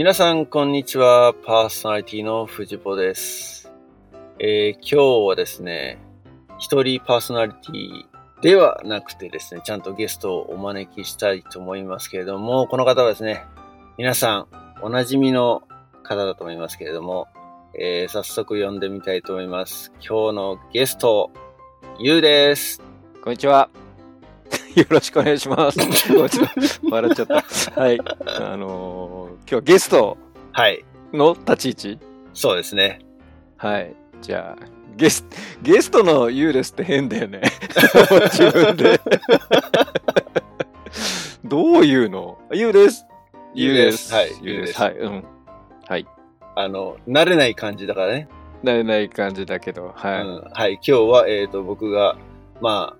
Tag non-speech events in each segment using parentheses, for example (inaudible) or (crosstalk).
皆さん、こんにちは。パーソナリティの藤子です。えー今日はですね、一人パーソナリティではなくてですね、ちゃんとゲストをお招きしたいと思いますけれども、この方はですね、皆さん、おなじみの方だと思いますけれども、えー早速呼んでみたいと思います。今日のゲスト、ゆうです。こんにちは。(laughs) よろしくお願いします。(laughs) ごめんちょっと笑っちゃった。はい。あのー今日はゲストはい。の立ち位置？そうですね。はい。じゃあ、ゲスゲストのユーレスって変だよね。(laughs) 自分で。どういうの？ユーです。ユーですはいユーで。ユーですすはい。うん。はい。あの、慣れない感じだからね。慣れない感じだけど、はい。うんはい、今日は、えっ、と、僕が、まあ、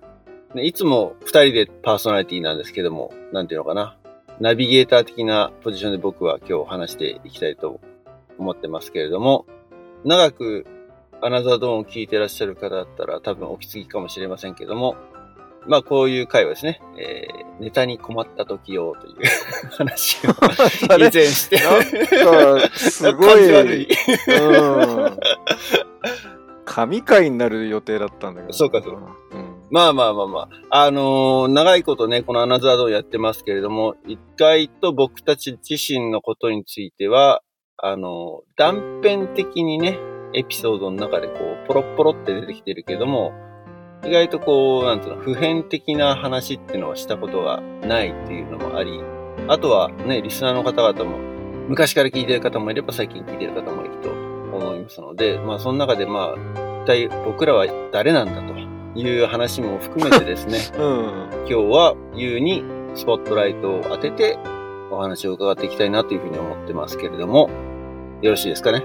ねいつも二人でパーソナリティなんですけども、なんていうのかな。ナビゲーター的なポジションで僕は今日話していきたいと思ってますけれども、長くアナザードーンを聞いてらっしゃる方だったら多分お気づきかもしれませんけども、まあこういう回はですね、えーネタに困った時用という (laughs) 話を (laughs) 以前して、なんか、すご感じ悪い。い。うん。神回になる予定だったんだけど。そうかそううん。まあまあまあまあ。あのー長いことね、このアナザードーンやってますけれども、一回と僕たち自身のことについては、あのー断片的にね、エピソードの中でこう、ポロッポロって出てきてるけども、意外とこう、なんていうの、普遍的な話っていうのはしたことがないっていうのもあり、あとはね、リスナーの方々も、昔から聞いてる方もいれば最近聞いてる方もいると思いますので、まあその中でまあ、一体僕らは誰なんだという話も含めてですね、(laughs) うん。今日はゆうにスポットライトを当ててお話を伺っていきたいなというふうに思ってますけれども、よろしいですかね？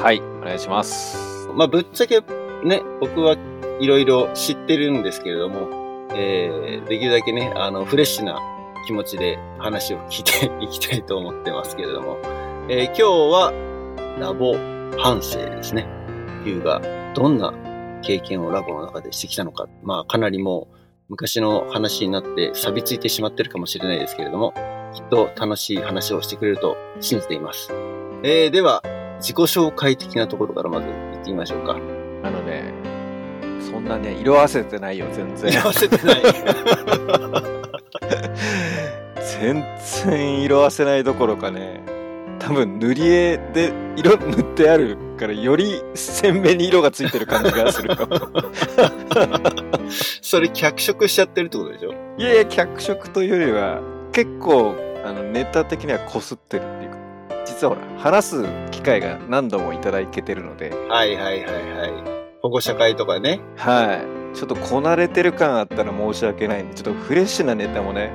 はい、お願いします。まあぶっちゃけね、僕はいろいろ知ってるんですけれども、えー、できるだけね、あの、フレッシュな気持ちで話を聞いて (laughs) いきたいと思ってますけれども、えー今日はラボ反省ですね。ゆうがどんな経験をラボの中でしてきたのか、まあかなりもう昔の話になって錆びついてしまってるかもしれないですけれども、きっと楽しい話をしてくれると信じています。えー、では、自己紹介的なところからまず行ってみましょうか。あのね、そんなね、色あせてないよ、全然。合わせてない。(laughs) 全然色あせないどころかね、多分塗り絵で色塗ってあるから、より鮮明に色がついてる感じがするかも。(laughs) それ脚色しちゃってるってことでしょ？いやいや、脚色というよりは、結構、あの、ネタ的にはこすってるっていうか、実はほら、話す機会が何度もいただけてるので、はいはいはいはい。保護者会とかね。はい。ちょっとこなれてる感あったら申し訳ないんで、ちょっとフレッシュなネタもね、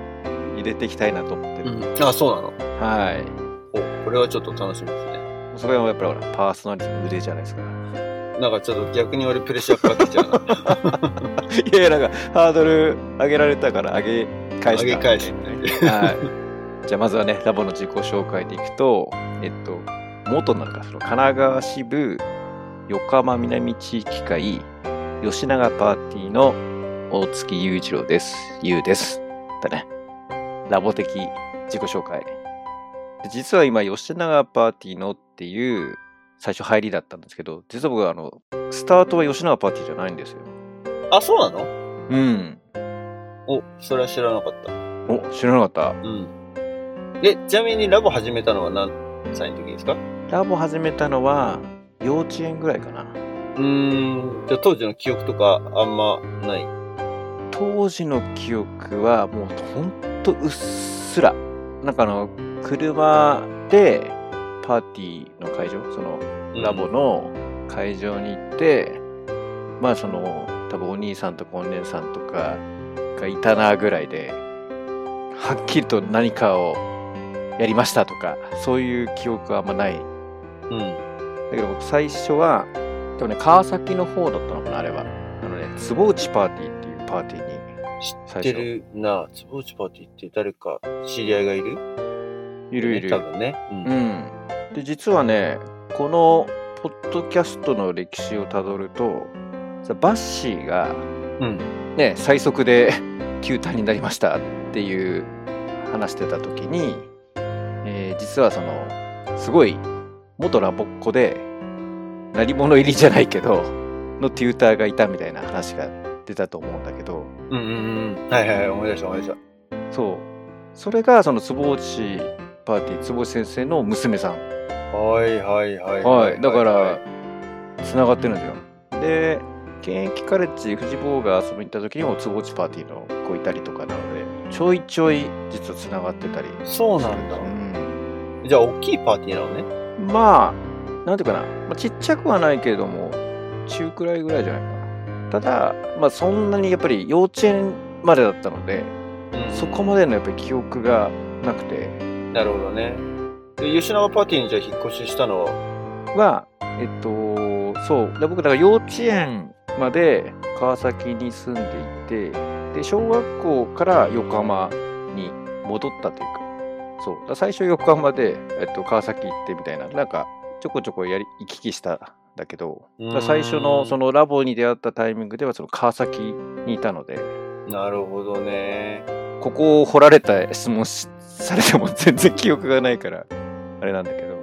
入れていきたいなと思ってる。あ、そうなの？はい。お、これはちょっと楽しみですね。それはやっぱりほら、パーソナリティの腕じゃないですか。なんかちょっと逆に俺プレッシャーかかってきちゃうな。(laughs) いやいや、なんか、ハードル上げられたから上げ返した。上げ返しね。はい。じゃあまずはね、ラボの自己紹介でいくと、えっと、元なんかその神奈川支部横浜南地域会吉永パーティーの大月雄一郎です。ゆうです。だね。ラボ的自己紹介。で実は今、吉永パーティーのっていう最初入りだったんですけど、実は僕はあの、スタートは吉永パーティーじゃないんですよ。あ、そうなの？うん。お、それは知らなかった。お、知らなかった？うん。で、ちなみにラボ始めたのは何歳の時ですか？ラボ始めたのは幼稚園ぐらいかな。うーん。じゃあ当時の記憶とかあんまない？当時の記憶はもうほんとうっすら。なんかあの、車でパーティーの会場、そのラボの会場に行って、まあその、多分お兄さんとかお姉さんとかがいたなぐらいで、はっきりと何かをやりましたとか、そういう記憶はあんまない。うん。だけど僕最初は、でもね、川崎の方だったのかな、あれは。あのね、坪内パーティーっていうパーティーに知ってるな。つぼうちパーティーって誰か知り合いがいる？いるいる。多分ね。うんうん。で、実はね、このポッドキャストの歴史をたどると、さバッシーがうん。ね、最速で (laughs) 球体になりましたっていう話してた時に、えー実はそのすごい元ラボっ子で何者入りじゃないけどのテューターがいたみたいな話が出たと思うんだけどうんうんうん。はいはいはい、思い出した思い出した。そうそれがその坪内パーティー坪内先生の娘さんはいはいはい。はい、だかはらい、つながってるんですよ。で、現役カレッジ、富士坊が遊びに行った時にも、つぼちパーティーの子いたりとかなので、ちょいちょい実はつながってたり。そうなんだう。んじゃあ、大きいパーティーなのね。まあ、なんていうかな、まあ、ちっちゃくはないけれども、中くらいぐらいじゃないかな。ただ、まあ、そんなにやっぱり幼稚園までだったので、うんそこまでのやっぱり記憶がなくて、なるほどね。で、吉永パーティーにじゃあ引っ越ししたのは、は、えっと、そう。で僕、だから幼稚園まで川崎に住んでいて、で、小学校から横浜に戻ったというか、そう。最初横浜で、えっと、川崎行ってみたいな、なんか、ちょこちょこやり、行き来したんだけど、最初のそのラボに出会ったタイミングでは、その川崎にいたので、なるほどね。ここを掘られた質問しされても全然記憶がないから、あれなんだけど。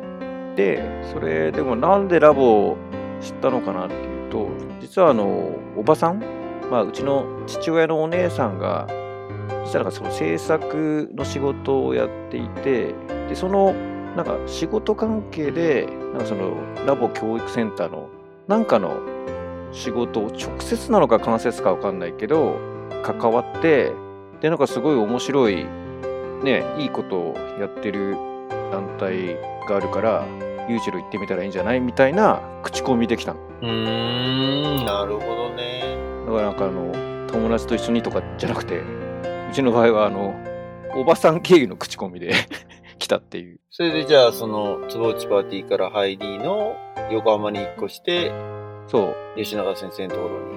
で、それでもなんでラボを知ったのかなっていうと、実はあの、おばさんまあ、うちの父親のお姉さんが、実はなんかその制作の仕事をやっていて、で、その、なんか仕事関係で、なんかそのラボ教育センターのなんかの仕事を直接なのか間接かわかんないけど、関わって、で、なんかすごい面白い、ね、いいことをやってる団体があるから、ユージロ行ってみたらいいんじゃない？みたいな口コミできたの。うーん、なるほどね。だからなんかあの、友達と一緒にとかじゃなくて、うちの場合はあの、おばさん経由の口コミで (laughs) 来たっていう。それでじゃあ、その、坪内パーティーから入りの横浜に引っ越して、そう、吉永先生のところに。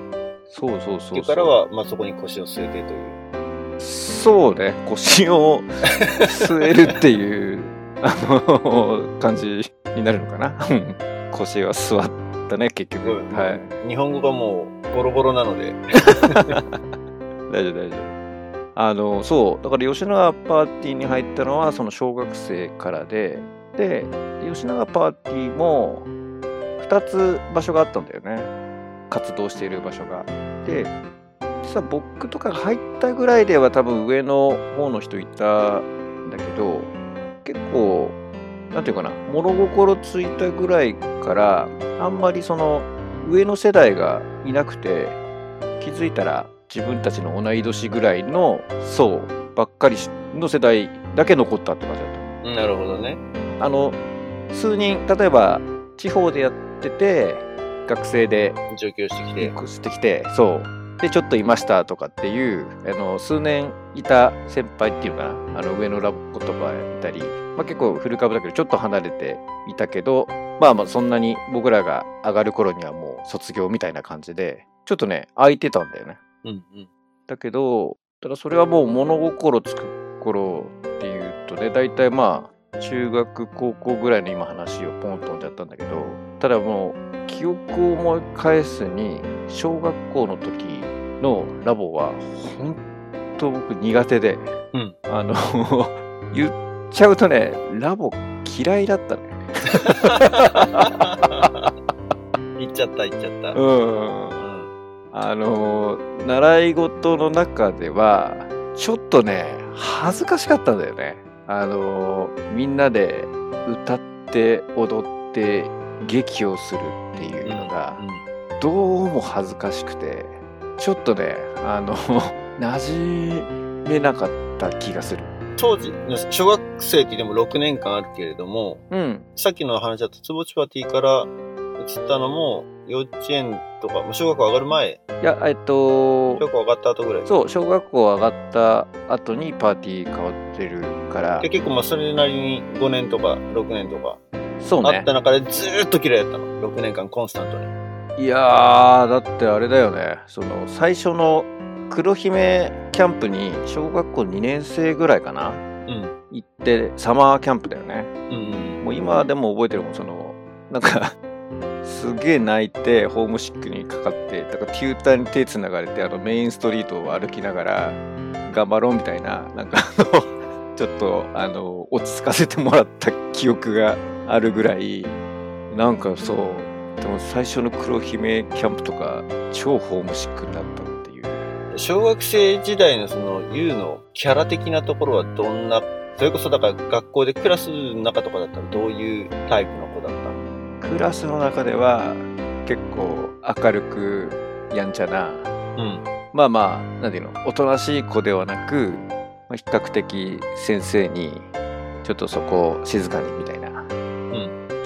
そうそうそうそう。でからは、まあ、そこに腰を据えてという。そうね、腰を据えるっていう、あの、感じになるのかな？うん腰は座ったね、結局。はい。日本語がもう、ボロボロなので。(laughs) 大丈夫、大丈夫。あの、そう、だから吉永パーティーに入ったのは、その小学生からで、で、吉永パーティーも、2つ場所があったんだよね。活動している場所が。で、実は僕とかが入ったぐらいでは多分上の方の人いたんだけど、結構、なんていうかな、物心ついたぐらいから、あんまりその、上の世代がいなくて、気づいたら自分たちの同い年ぐらいの層ばっかりの世代だけ残ったって感じだった。なるほどね。あの、数人、例えば地方でやってて、学生で上京してきて。してきて、そう。で、ちょっといましたとかっていう、あの、数年いた先輩っていうのかな、あの、上のラボ言葉いたり、まあ結構古株だけど、ちょっと離れていたけど、まあまあそんなに僕らが上がる頃にはもう卒業みたいな感じで、ちょっとね、空いてたんだよね。うんうん。だけど、ただそれはもう物心つく頃っていうとね、大体まあ、中学、高校ぐらいの今話をポンと飛んじゃったんだけど、ただもう、記憶を思い返すに、小学校の時のラボは、本当僕苦手で、うんあの、(laughs) 言っちゃうとね、ラボ嫌いだったね。(laughs) 行っちゃった、行っちゃった。うん。うんあのー習い事の中ではちょっとね恥ずかしかったんだよね。あのーみんなで歌って踊って劇をするっていうのがうんどうも恥ずかしくてちょっとねあの (laughs) 馴染めなかった気がする。当時、小学生って言っても6年間あるけれども、うん。さっきの話だと、つぼちパーティーから移ったのも、幼稚園とか、まあ小学校上がる前、いやえっと小学校上がった後ぐらい。そう小学校上がった後にパーティー変わってるからで結構まあそれなりに5年とか6年とかそうねあった中でずーっと嫌いだったの。6年間コンスタントに。いやー、だってあれだよね。その、最初の黒姫キャンプに小学校2年生ぐらいかなうん。行って、サマーキャンプだよね。うんうん。もう今でも覚えてるもん、その、なんか、(laughs) すげえ泣いて、ホームシックにかかって、だからテューターに手つながれて、あのメインストリートを歩きながら、頑張ろうみたいな、なんかあの、(laughs) ちょっと、あの、落ち着かせてもらった記憶があるぐらい、なんかそう、でも最初の黒姫キャンプとか、超ホームシックになったっていう。小学生時代のその U のキャラ的なところはどんな、それこそだから学校でクラスの中とかだったらどういうタイプの子だったの？クラスの中では結構明るくやんちゃな、うん。まあまあ、なんていうの、おとなしい子ではなく、まあ比較的先生に、ちょっとそこを静かにみたいな。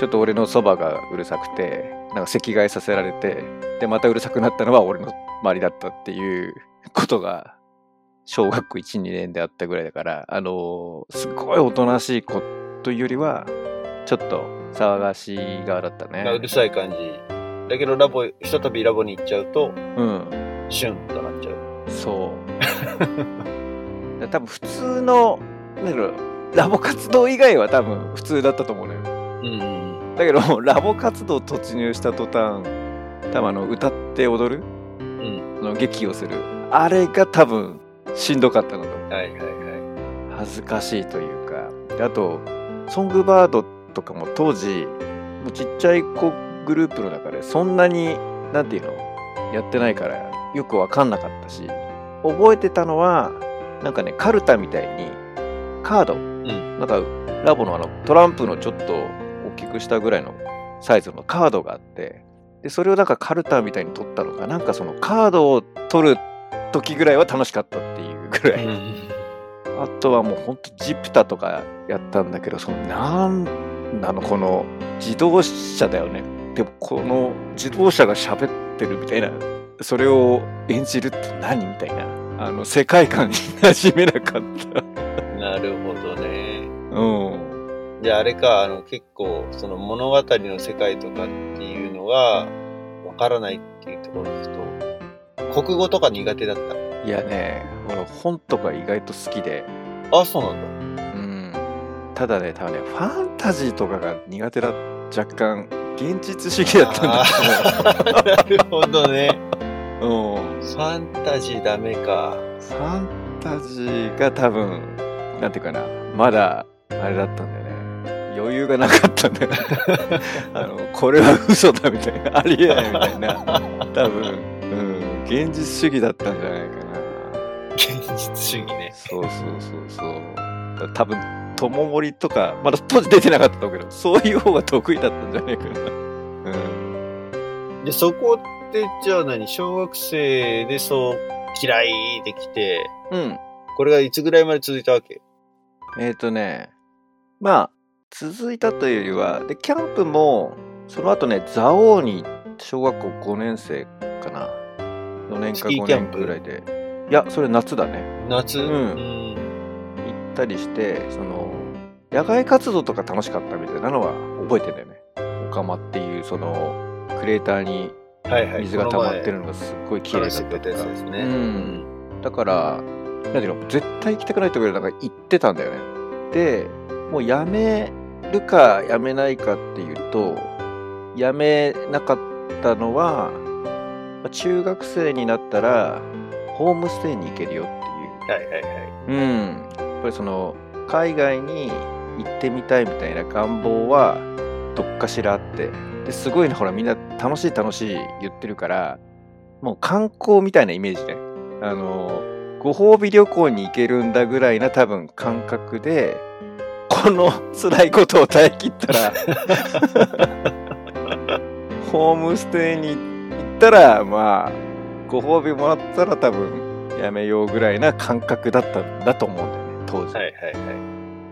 ちょっと俺のそばがうるさくて、なんか席替えさせられて、で、またうるさくなったのは俺の周りだったっていうことが、小学校1、2年であったぐらいだから、あのーすごいおとなしい子というよりは、ちょっと騒がしい側だったね。まあうるさい感じ。だけどラボ、ひとたびラボに行っちゃうと、うん。シュンとなっちゃう。そう。だ多分普通の、なんだろう、ラボ活動以外は多分普通だったと思うのよ。うん。だけど、(laughs) ラボ活動突入した途端、多分あの、歌って踊るうん。その劇をする。あれが多分しんどかったのと。はいはいは恥ずかしいというか。であと、ソングバードとかも当時、もうちっちゃい子グループの中でそんなに、なんていうの、やってないからよくわかんなかったし、覚えてたのは、なんかね、カルタみたいに、カード、い。うん。なんかラボのあのトランプのちょっと大きくしたぐらいのサイズのカードがあって、で、それをなんかカルタみたいに取ったのか、なんかそのカードを取る時ぐらいは楽しかったっていうぐらい。あとはもうほんとジプタとかやったんだけど、そのなんなのこの自動車だよね。でもこの自動車が喋ってるみたいな、それを演じるって何みたいな、あの世界観に馴染めなかった。なるほどね。うん。じゃああれか、あの結構その物語の世界とかっていうのがわからないっていうところに行くと、国語とか苦手だっいやね、俺本とか意外と好きで、た。あ、そうなんだ。うん。ただね、多分ね、ファンタジーとかが苦手だ、若干、現実主義だったんだあーなるほどね。うん。ファンタジーダメか。ファンタジーが多分、なんていうかな、まだ、あれだったんだよね。余裕がなかったんだよね。(laughs) あの、これは嘘だみたいな、ありえないみたいな、多分、うん、現実主義だったんじゃないかな。現実主義ね。そうそうそうそう。だ多分、友森とか、まだ当時出てなかったと思うけど、そういう方が得意だったんじゃないかな。うん。で、そこって、じゃあ何？小学生でそう嫌いできて、うん。これがいつぐらいまで続いたわけ？えっ、ー、とね、まあ、続いたというよりは、で、キャンプも、その後ね、蔵王に小学校5年生かな。4年か5スキーキャンプ年くらいで。いや、それ夏だね。夏？うんうん。行ったりして、その、野外活動とか楽しかったみたいなのは覚えてんだよね。オカマっていう、その、クレーターにはいはい。水が溜まってるのがすっごい綺麗だったとかたやつですね。うん。だから、なんていうの、絶対行きたくないところなんか行ってたんだよね。で、もうやめるかやめないかっていうと、やめなかったのは、まあ中学生になったら、ホームステイに行けるよっていう。はいはいはい。うん。やっぱりその、海外に行ってみたいみたいな願望は、どっかしらあって。で、すごいね、ほら、みんな楽しい楽しい言ってるから、もう観光みたいなイメージね。あの、ご褒美旅行に行けるんだぐらいな多分感覚で、この辛いことを耐え切ったら、(laughs) ホームステイに行ったら、まあ、ご褒美もらったら多分やめようぐらいな感覚だったんだと思うんだよね、当時。はいはいは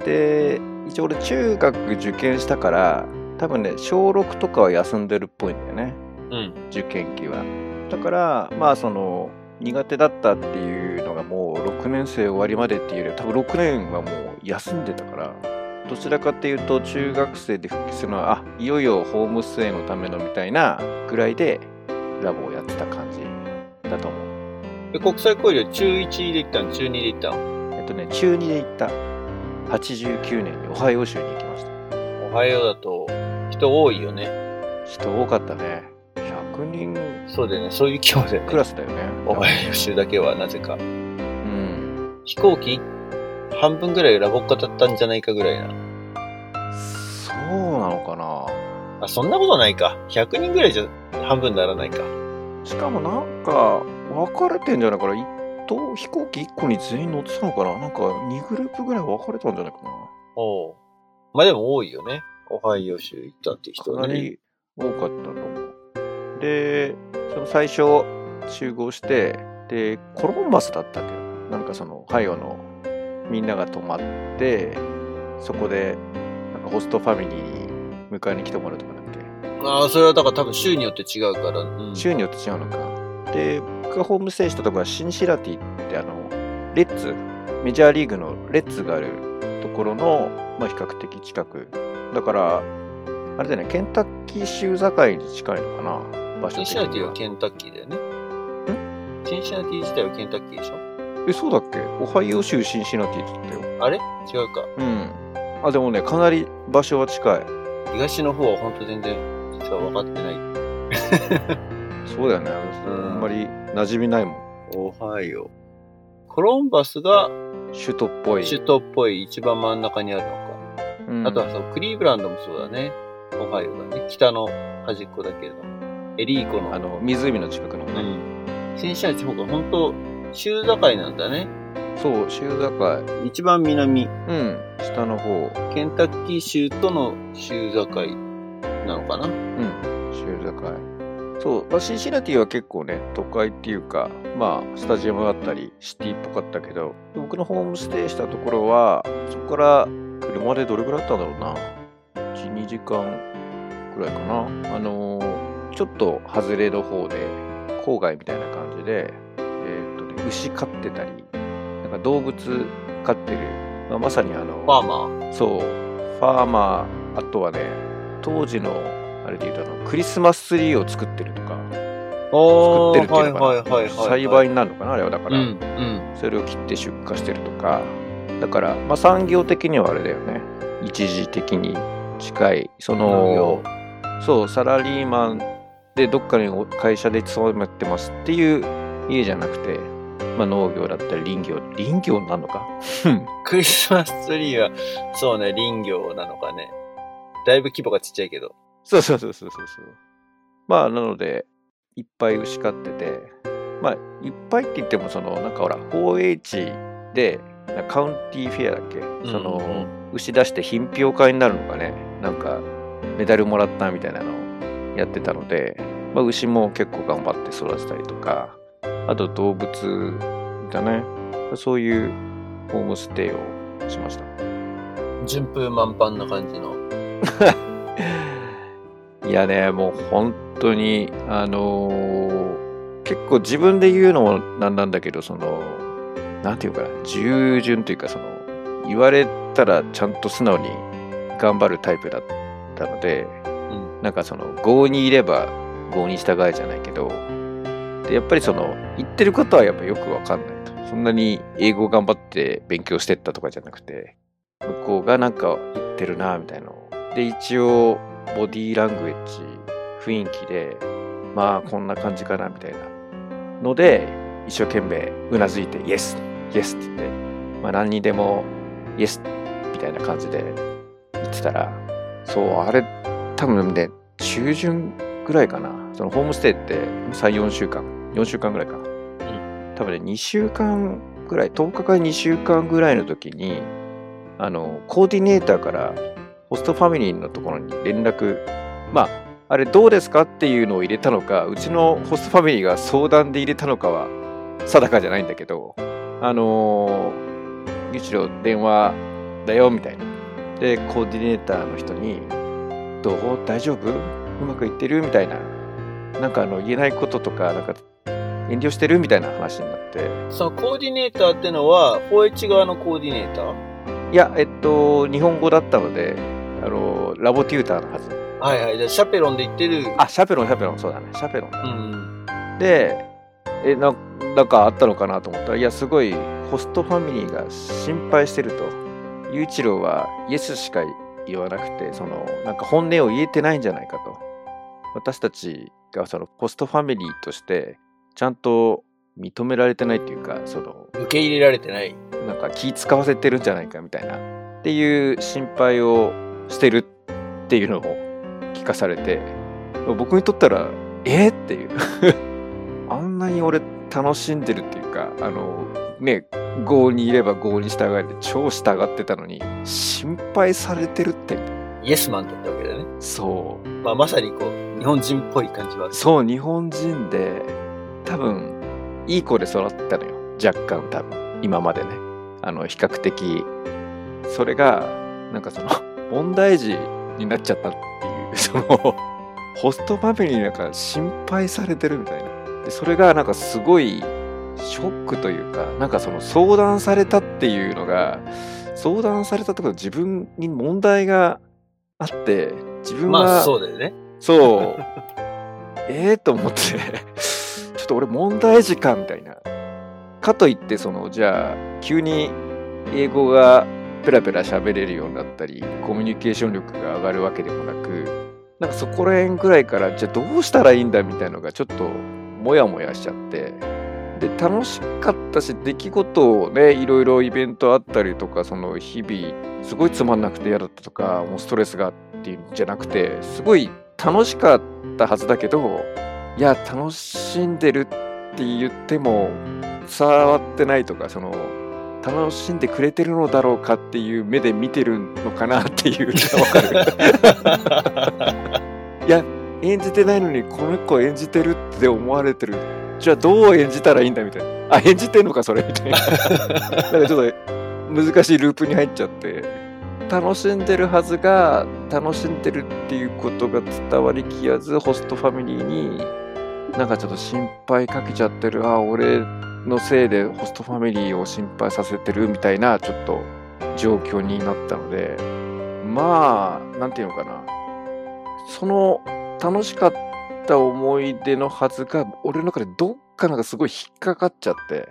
い。で、一応俺中学受験したから、多分ね、小6とかは休んでるっぽいんだよね、うん。受験期は。だから、まあその、苦手だったっていうのがもう6年生終わりまでっていうよりは、多分6年はもう休んでたから、どちらかっていうと中学生で復帰するのは、あ、いよいよホームステイのためのみたいなぐらいでラボをやってた感じだと思う。で、国際交流中1で行ったん中2で行ったんえっとね、中2で行った89年にオハイオ州に行きました。おはようだと人多いよね。人多かったね。100人そうだよね。そういう規模で、クラスだよね。おはよう州だけはなぜか。うん。飛行機？半分ぐらいラボっ子だったんじゃないかぐらいな。なのかな？あ、そんなことないか。100人ぐらいじゃ半分ならないか。しかもなんか、分かれてんじゃないかな？一等飛行機1個に全員乗ってたのかな？なんか2グループぐらい分かれたんじゃないかな？おうまあでも多いよね。オハイオ州行ったって人ね。かなり多かったと思う。で、その最初集合して、で、コロンバスだったっけ？なんかその、ハイオのみんなが泊まって、そこで、なんかホストファミリーに迎えに来てもらうとかだっけ？ああ、それはだから多分州によって違うから。うん、州によって違うのか。で、僕がホームステイしたところはシンシラティってあの、レッツ、メジャーリーグのレッツがあるところの、まあ、比較的近く。だから、あれだよね、ケンタッキー州境に近いのかな、場所的シンシナティには。はケンタッキーだよね。ん？シンシナティ自体はケンタッキーでしょ？え、そうだっけ？オハイオ州シンシナティって言ったよ。あれ？違うか。うん。あ、でもね、かなり場所は近い。東の方は本当全然実は分かってない。(laughs) そうだよね。うんあんまり馴染みないもん。オハイオ。コロンバスが首都っぽい。首都っぽい一番真ん中にあるのか。うんあとはそう、クリーブランドもそうだね。オハイオがね。北の端っこだけれども。エリーコの。あの、湖の近くのうね。ん。シンシナティ方が本当州境なんだね。そう、州境。一番南。うん、下の方。ケンタッキー州との州境なのかな。うん、州境。そう、まあ、シンシナティは結構ね、都会っていうか、まあ、スタジアムがあったり、シティっぽかったけど、僕のホームステイしたところは、そこから車でどれぐらいだったんだろうな。1、2時間ぐらいかな。あのーちょっと外れの方で、郊外みたいな感じで、牛飼ってたり、なんか動物飼ってる、まあ、まさにあの、ファーマー。そう、ファーマー、あとはね、当時の、あれで言うとあの、クリスマスツリーを作ってるとか、お作ってるっていうのかはいはい、栽培になるのかな、あれはだから、うん、うん。それを切って出荷してるとか、だから、まあ産業的にはあれだよね、一時的に近い、その、そう、サラリーマンでどっかに会社で勤めてますっていう家じゃなくて、まあ農業だったり林業、林業になるのか？(laughs) クリスマスツリーは、そうね、林業なのかね。だいぶ規模がちっちゃいけど。そうそうそうそうそうそう。まあ、なので、いっぱい牛飼ってて、まあ、いっぱいって言っても、その、なんかほら、4H で、なカウンティーフェアだっけ、その、うん牛出して品評会になるのがね、なんか、メダルもらったみたいなのをやってたので、まあ、牛も結構頑張って育てたりとか、あと動物だね。そういうホームステイをしました。順風満帆な感じの。(laughs) いやね、もう本当に、あのー結構自分で言うのもなんなんだけど、その、なんていうかな、従順というか、その、言われたらちゃんと素直に頑張るタイプだったので、うん。なんかその、郷にいれば郷に従えじゃないけど、で、やっぱりその、言ってることはやっぱよくわかんないと。そんなに英語を頑張って勉強してったとかじゃなくて、向こうがなんか言ってるな、みたいなので、一応、ボディーラングエッジ、雰囲気で、まあ、こんな感じかな、みたいなので、一生懸命うなずいて、イエスイエスって言って、まあ、何にでも、イエスみたいな感じで言ってたら、そう、あれ、多分ね、中旬ぐらいかな。そのホームステイって3、4週間、4週間ぐらいか。多分ね、2週間ぐらい、10日から2週間ぐらいの時に、あの、コーディネーターから、ホストファミリーのところに連絡、まあ、あれどうですかっていうのを入れたのか、うちのホストファミリーが相談で入れたのかは定かじゃないんだけど、あのー、一郎電話だよみたいな。で、コーディネーターの人に、どう？大丈夫？うまくいってる？みたいな。なんかあの言えないこととか、なんか遠慮してる？みたいな話になって。そのコーディネーターってのは、4H 側のコーディネーター？いや、えっと、日本語だったので、あの、ラボテューターのはず。はいはい。じゃあシャペロンで言ってる。あ、シャペロン、シャペロン、そうだね、シャペロン。うん。で、え、ななんかあったのかなと思ったら、いや、すごい、ホストファミリーが心配してると。雄一郎はイエスしか言わなくて、その、なんか本音を言えてないんじゃないかと。私たちがそのホストファミリーとして、ちゃんと認められてないっていうか、その、受け入れられてない。なんか気使わせてるんじゃないかみたいな。っていう心配をしてるっていうのを聞かされて、僕にとったら、えっていう。(laughs) あんなに俺楽しんでるっていうか、あの、ね、郷にいれば郷に従えて超従ってたのに、心配されてるって。イエスマンだったわけだね。そう。まあ、まさにこう、日本人っぽい感じは。そう、日本人で、多分、いい子で育ったのよ。若干多分。今までね。あの、比較的。それが、なんかその、(laughs) 問題児になっちゃったっていう、(laughs) その、ホストファミリーになんか心配されてるみたいな。で、それがなんかすごいショックというか、なんかその相談されたっていうのが、相談されたところ自分に問題があって、自分は、まあ、そうだよね。そう。(laughs) ええと思って、と俺問題児かみたいな。かといって、その、じゃあ、急に英語がペラペラ喋れるようになったり、コミュニケーション力が上がるわけでもなく、なんかそこら辺ぐらいから、じゃあどうしたらいいんだみたいのがちょっとモヤモヤしちゃって、で、楽しかったし、出来事をね、いろいろイベントあったりとか、その日々、すごいつまんなくて嫌だったとか、もうストレスがっていうんじゃなくて、すごい楽しかったはずだけど、いや、楽しんでるって言っても伝わってないとか、その、楽しんでくれてるのだろうかっていう目で見てるのかなっていうのがわかる。(laughs) いや、演じてないのにこの子演じてるって思われてる。じゃあどう演じたらいいんだみたいな。あ、演じてんのかそれみたいな。(laughs) なんかちょっと難しいループに入っちゃって。楽しんでるはずが楽しんでるっていうことが伝わりきやずホストファミリーになんかちょっと心配かけちゃってるあ俺のせいでホストファミリーを心配させてるみたいなちょっと状況になったのでまあなんていうのかな。その楽しかった思い出のはずが俺の中でどっかなんかすごい引っかかっちゃって。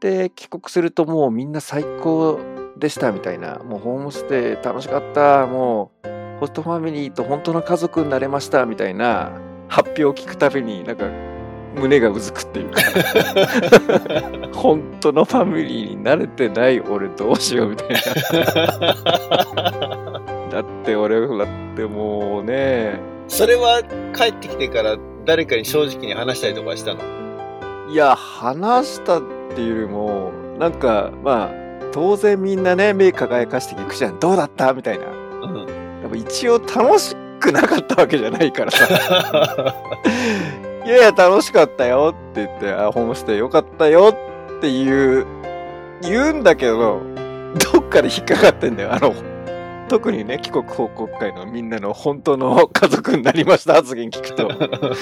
で帰国するともうみんな最高でしたみたいな。もうホームステイ楽しかった。もうホストファミリーと本当の家族になれましたみたいな発表を聞くたびになんか胸がうずくっていうか。本当のファミリーに慣れてない俺どうしようみたいな。だって俺だってもうね。それは帰ってきてから誰かに正直に話したりとかしたの？いや話したっていうよりもなんかまあ当然みんなね目輝かして聞くじゃん。どうだった？みたいな。うん。やっぱ一応楽しくなかったわけじゃないからさ。(laughs) いやいや楽しかったよって言ってあホームステイよかったよっていう言うんだけどどっかで引っかかってんだよ。あの特にね帰国報告会のみんなの本当の家族になりました発言聞くと。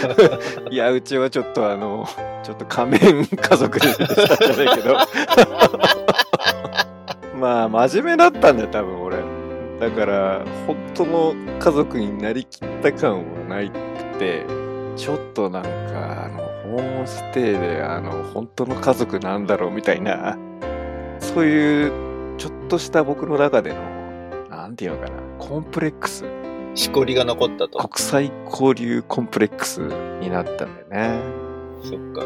(laughs) いやうちはちょっとあのちょっと仮面家族でしたじゃないけど。まあ真面目だったんだよ多分俺だから本当の家族になりきった感はないくてちょっとなんかあのホームステイであの本当の家族なんだろうみたいなそういうちょっとした僕の中でのなんていうのかなコンプレックスしこりが残ったと。国際交流コンプレックスになったんだよね。そっか。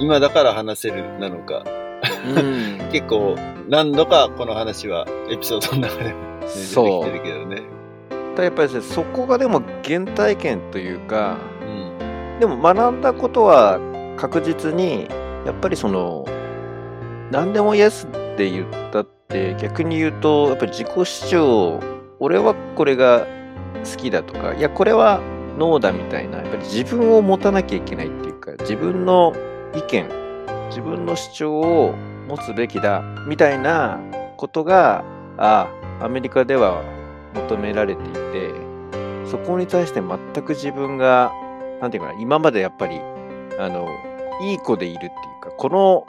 今だから話せるなのか。うん、結構何度かこの話はエピソードの中でも、ね、出てきてるけどね。だやっぱりねそこがでも原体験というかうん。でも学んだことは確実にやっぱりその何でもイエスって言ったって逆に言うとやっぱり自己主張俺はこれが好きだとかいやこれはノーだみたいなやっぱり自分を持たなきゃいけないっていうか自分の意見自分の主張を持つべきだみたいなことがあアメリカでは求められていてそこに対して全く自分がなんていうかな、今までやっぱり、あの、いい子でいるっていうか、この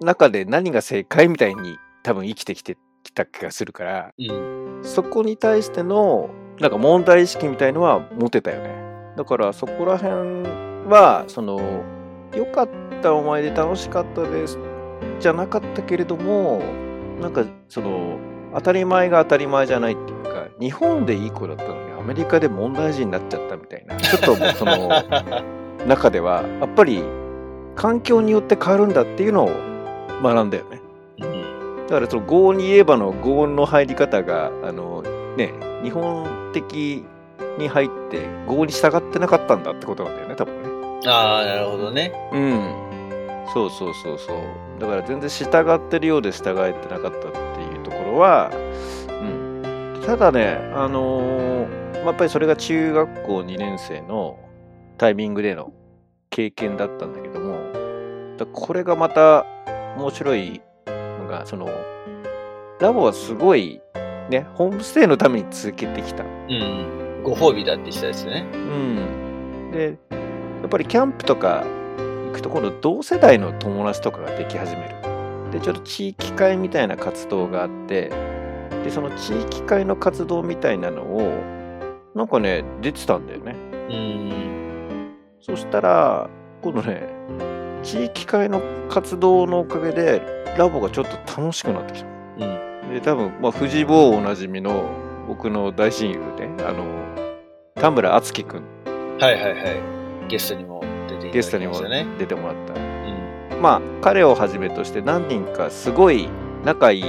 中で何が正解みたいに多分生きてきてきた気がするから、うん。そこに対しての、なんか問題意識みたいのは持てたよね。だからそこら辺は、その、良かった思い出楽しかったですじゃなかったけれども、なんかその、当たり前が当たり前じゃないっていうか、日本でいい子だったのにアメリカで問題児になっちゃったみたいな、ちょっともうその (laughs) 中では、やっぱり環境によって変わるんだっていうのを学んだよね。うん。だからその合に言えばの合の入り方が、あの、ね、日本的に入って合に従ってなかったんだってことなんだよね、多分ね。ああ、なるほどね。うん。そうそうそうそう。だから全然従ってるようで従えてなかったっていうところは、うん。ただね、あのーまあやっぱりそれが中学校2年生のタイミングでの経験だったんだけども、だこれがまた面白いのが、その、ラボはすごい、ね、ホームステイのために続けてきた。うん。ご褒美だってしたですね。うん。で、やっぱりキャンプとか行くと今度同世代の友達とかができ始める。で、ちょっと地域会みたいな活動があって、で、その地域会の活動みたいなのを、なんかね、出てたんだよね。うん。そしたら、今度ね、地域会の活動のおかげで、ラボがちょっと楽しくなってきた。うん。で、多分、まあ、藤坊おなじみの僕の大親友で、あの、田村敦樹くんはいはいはい。ゲストにも出ていただきゲストにもましたね。出てもらった。うん。まあ、彼をはじめとして何人かすごい仲いい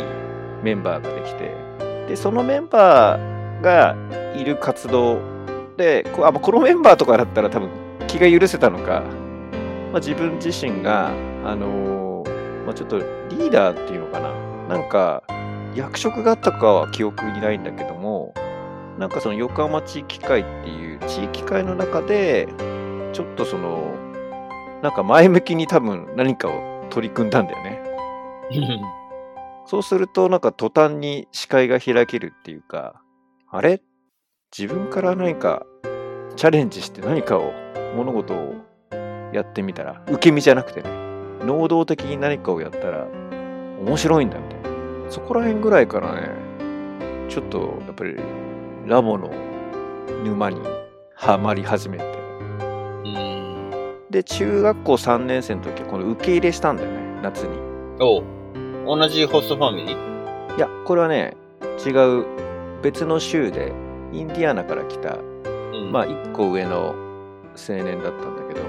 メンバーができて、で、そのメンバーがいる活動で、こあこのメンバーとかだったら多分気が許せたのか、まあ、自分自身が、あのーまあ、ちょっとリーダーっていうのかな、なんか役職があったかは記憶にないんだけども、なんかその横浜地域会っていう地域会の中で、ちょっとその、なんか前向きに多分何かを取り組んだんだよね。そうするとなんか途端に視界が開けるっていうか、あれ？自分から何かチャレンジして何かを物事をやってみたら、受け身じゃなくてね、能動的に何かをやったら面白いんだみたいな。そこら辺ぐらいからね、ちょっとやっぱりラボの沼にはまり始めて。うん。で、中学校3年生の時はこの受け入れしたんだよね、夏に。おう同じホストファミリー？いや、これはね、違う別の州で、インディアナから来た、うん。まあ、1個上の青年だったんだけど、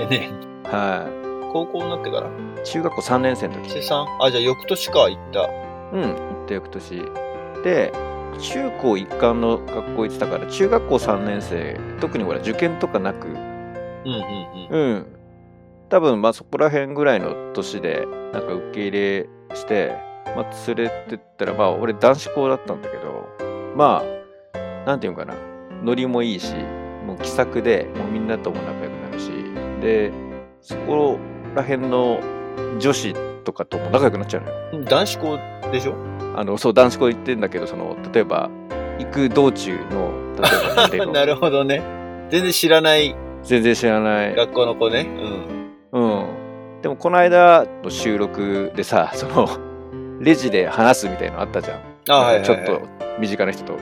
青年。は高校になってから？い。中学校3年生の時。あ、じゃあ翌年か、行った。うん、行った翌年。で、中高一貫の学校行ってたから、中学校3年生、特にほら、受験とかなく、うんうんうん。多分、まあそこら辺ぐらいの年で、なんか受け入れして、まあ連れてったら、まあ俺男子校だったんだけど、まあ、なんていうのかな、ノリもいいし、もう気さくで、もうみんなとも仲良くなるし、で、そこら辺の女子とかとも仲良くなっちゃうのよ。うん。男子校でしょ？あの、そう、男子校行ってんだけど、その、例えば、行く道中の、例えば (laughs) なるほどね。全然知らない全然知らない。学校の子ね。うん。うん。でもこの間の収録でさ、(laughs) その、レジで話すみたいなのあったじゃん。あ、はい。ちょっと身近な人と。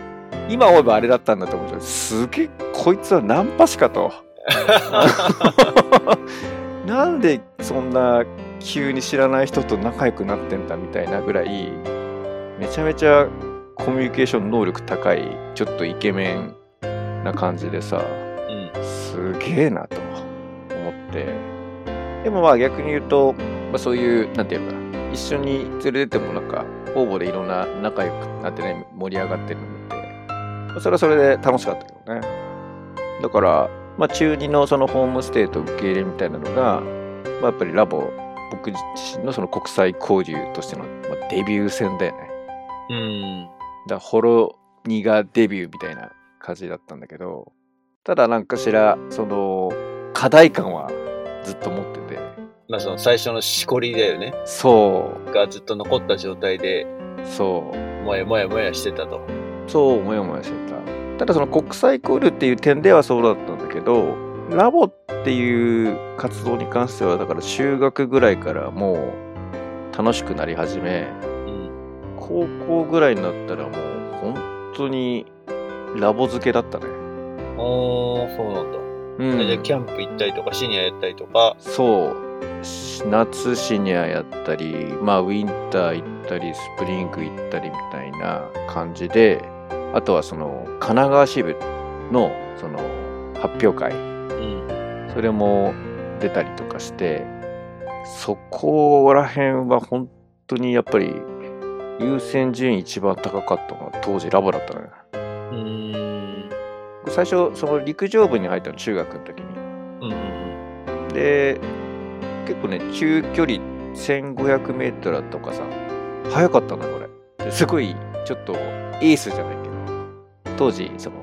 今思えばあれだったんだと思うけど、すげえ、こいつはナンパ師かと。(laughs) なんでそんな急に知らない人と仲良くなってんだみたいなぐらい、めちゃめちゃコミュニケーション能力高い、ちょっとイケメンな感じでさ、うん。すげえなと思って。でもまあ逆に言うと、まあ、そういう、なんていうのかな、一緒に連れてってもなんか、方々でいろんな仲良くなってね、盛り上がってるのを見て、まあそれはそれで楽しかったけどね。だから、まあ中2のそのホームステイと受け入れみたいなのが、まあやっぱりラボ、僕自身のその国際交流としての、まあ、デビュー戦だよね。うん。だからホロニがデビューみたいな感じだったんだけど、ただなんかしら、その、課題感はずっと持ってて、まあその最初のしこりだよね。そがずっと残った状態で、う、そう、もやもやもやしてたと。そうもやもやしてた。ただその国際交流っていう点ではそうだったんだけど、ラボっていう活動に関しては、だから修学ぐらいからもう楽しくなり始め、うん。高校ぐらいになったらもう本当にラボ漬けだったね。おー、そうなんだ。うんじゃあキャンプ行ったりとか、シニアやったりとか、そう。し夏シニアやったり、まあウィンター行ったり、スプリング行ったりみたいな感じで、あとはその神奈川支部のその発表会、うん。それも出たりとかして、そこら辺は本当にやっぱり優先順位一番高かったのは当時ラボだったのよ。うーん。最初、その陸上部に入ったの中学の時に。うんうんで、結構ね、中距離1500メートルとかさ、速かったのよ、俺。ですごい、ちょっとエースじゃないけど、当時、その、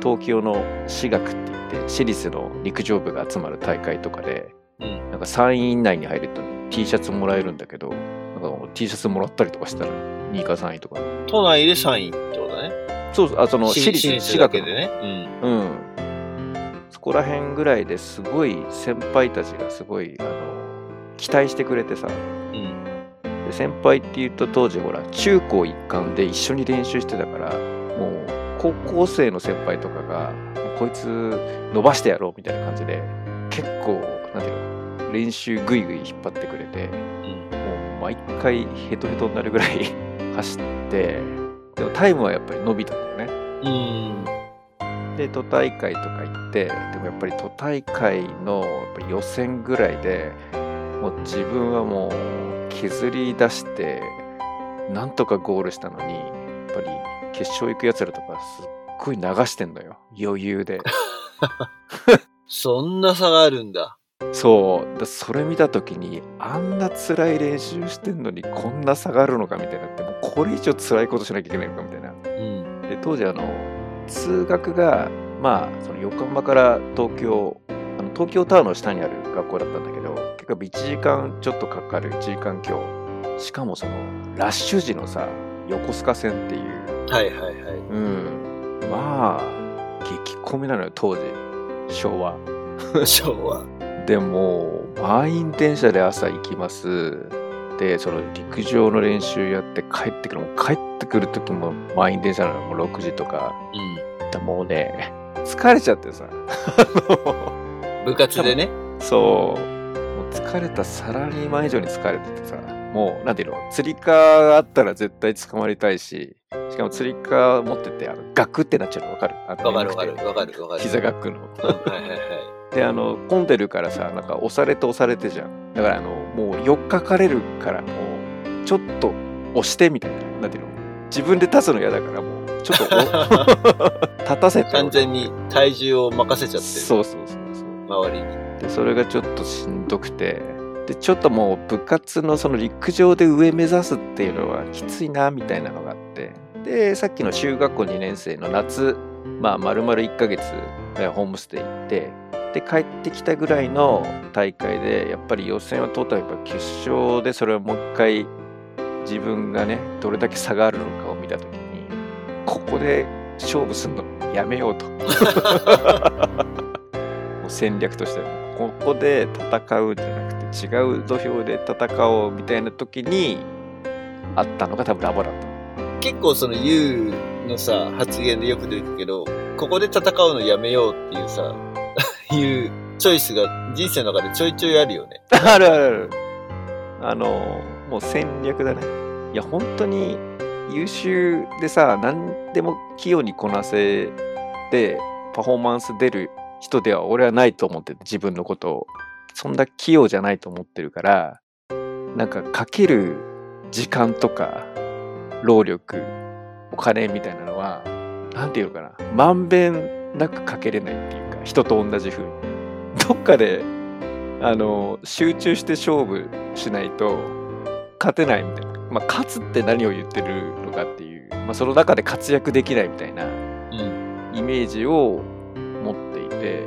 東京の私学って言って、私立の陸上部が集まる大会とかで、うん。なんか3位以内に入ると、ね、T シャツもらえるんだけど、なんか T シャツもらったりとかしたら、2位か3位とか。都内で3位って。そうあ、その、私立、私立でね。うん。うん。そこら辺ぐらいですごい先輩たちがすごい、あの、期待してくれてさ、うん。で先輩って言うと当時ほら、中高一貫で一緒に練習してたから、もう高校生の先輩とかが、こいつ伸ばしてやろうみたいな感じで、結構、なんていうの、練習ぐいぐい引っ張ってくれて、うん。もう毎回ヘトヘトになるぐらい (laughs) 走って、でもタイムはやっぱり伸びたんだよね。うん。で都大会とか行ってでもやっぱり都大会の予選ぐらいでもう自分はもう削り出してなんとかゴールしたのにやっぱり決勝行くやつらとかすっごい流してんのよ余裕で (laughs) そんな差があるんだ。そう。だそれ見た時にあんな辛い練習してんのにこんな差があるのかみたいになってもうこれ以上辛いことしなきゃいけないのかみたいな。うん。で当時あの通学がまあその横浜から東京あの東京タワーの下にある学校だったんだけど結構1時間ちょっとかかる1時間強。しかもそのラッシュ時のさ横須賀線っていう。はいはいはい。うん。まあ激混みなのよ当時。昭和。(laughs) 昭和。でも満員電車で朝行きます。でその陸上の練習やって帰ってくる。もう帰ってくる時も満員電車なの。もう6時とか。うん。だもうね疲れちゃってさ。あ (laughs) 部活でね。のそう。もう疲れたサラリーマン以上に疲れててさ。もうなんていうの？釣り革があったら絶対捕まりたいし。しかも釣り革持っててあのガクってなっちゃうの。分かる？あのわかるわかる眠くてわかるわかる。膝ガクの。うんはいはいはい。であの混んでるからさなんか押されて押されてじゃん。だからあのもう寄っかかれるからもうちょっと押してみたいななんていうの？自分で立つの嫌だからもうちょっとお (laughs) 立たせて。完全に体重を任せちゃってる。そうそうそうそう。周りに。でそれがちょっとしんどくて。でちょっともう部活のその陸上で上目指すっていうのはきついなみたいなのがあって。でさっきの中学校2年生の夏まあ丸々1ヶ月えホームステイ行ってで帰ってきたぐらいの大会でやっぱり予選は通ったらやっぱ決勝でそれをもう一回自分がねどれだけ差があるのかを見た時にここで勝負するのやめようと。(laughs) もう戦略としてはここで戦うんじゃなくて違う土俵で戦おうみたいな時にあったのが多分ラボだった。結構その YOU のさ、発言でよく出てくるけど、ここで戦うのやめようっていうさ、いうチョイスが人生の中でちょいちょいあるよね。あるあるある。あの、もう戦略だね。いや、本当に優秀でさ、何でも器用にこなせて、パフォーマンス出る人では俺はないと思ってて、自分のことを。そんな器用じゃないと思ってるから、なんかかける時間とか、労力、お金みたいなのは、なんていうのかな、まんべんなくかけれないっていう、人と同じ風に。どっかであの集中して勝負しないと勝てないみたいな、まあ、勝つって何を言ってるのかっていう、まあ、その中で活躍できないみたいなうん。イメージを持っていて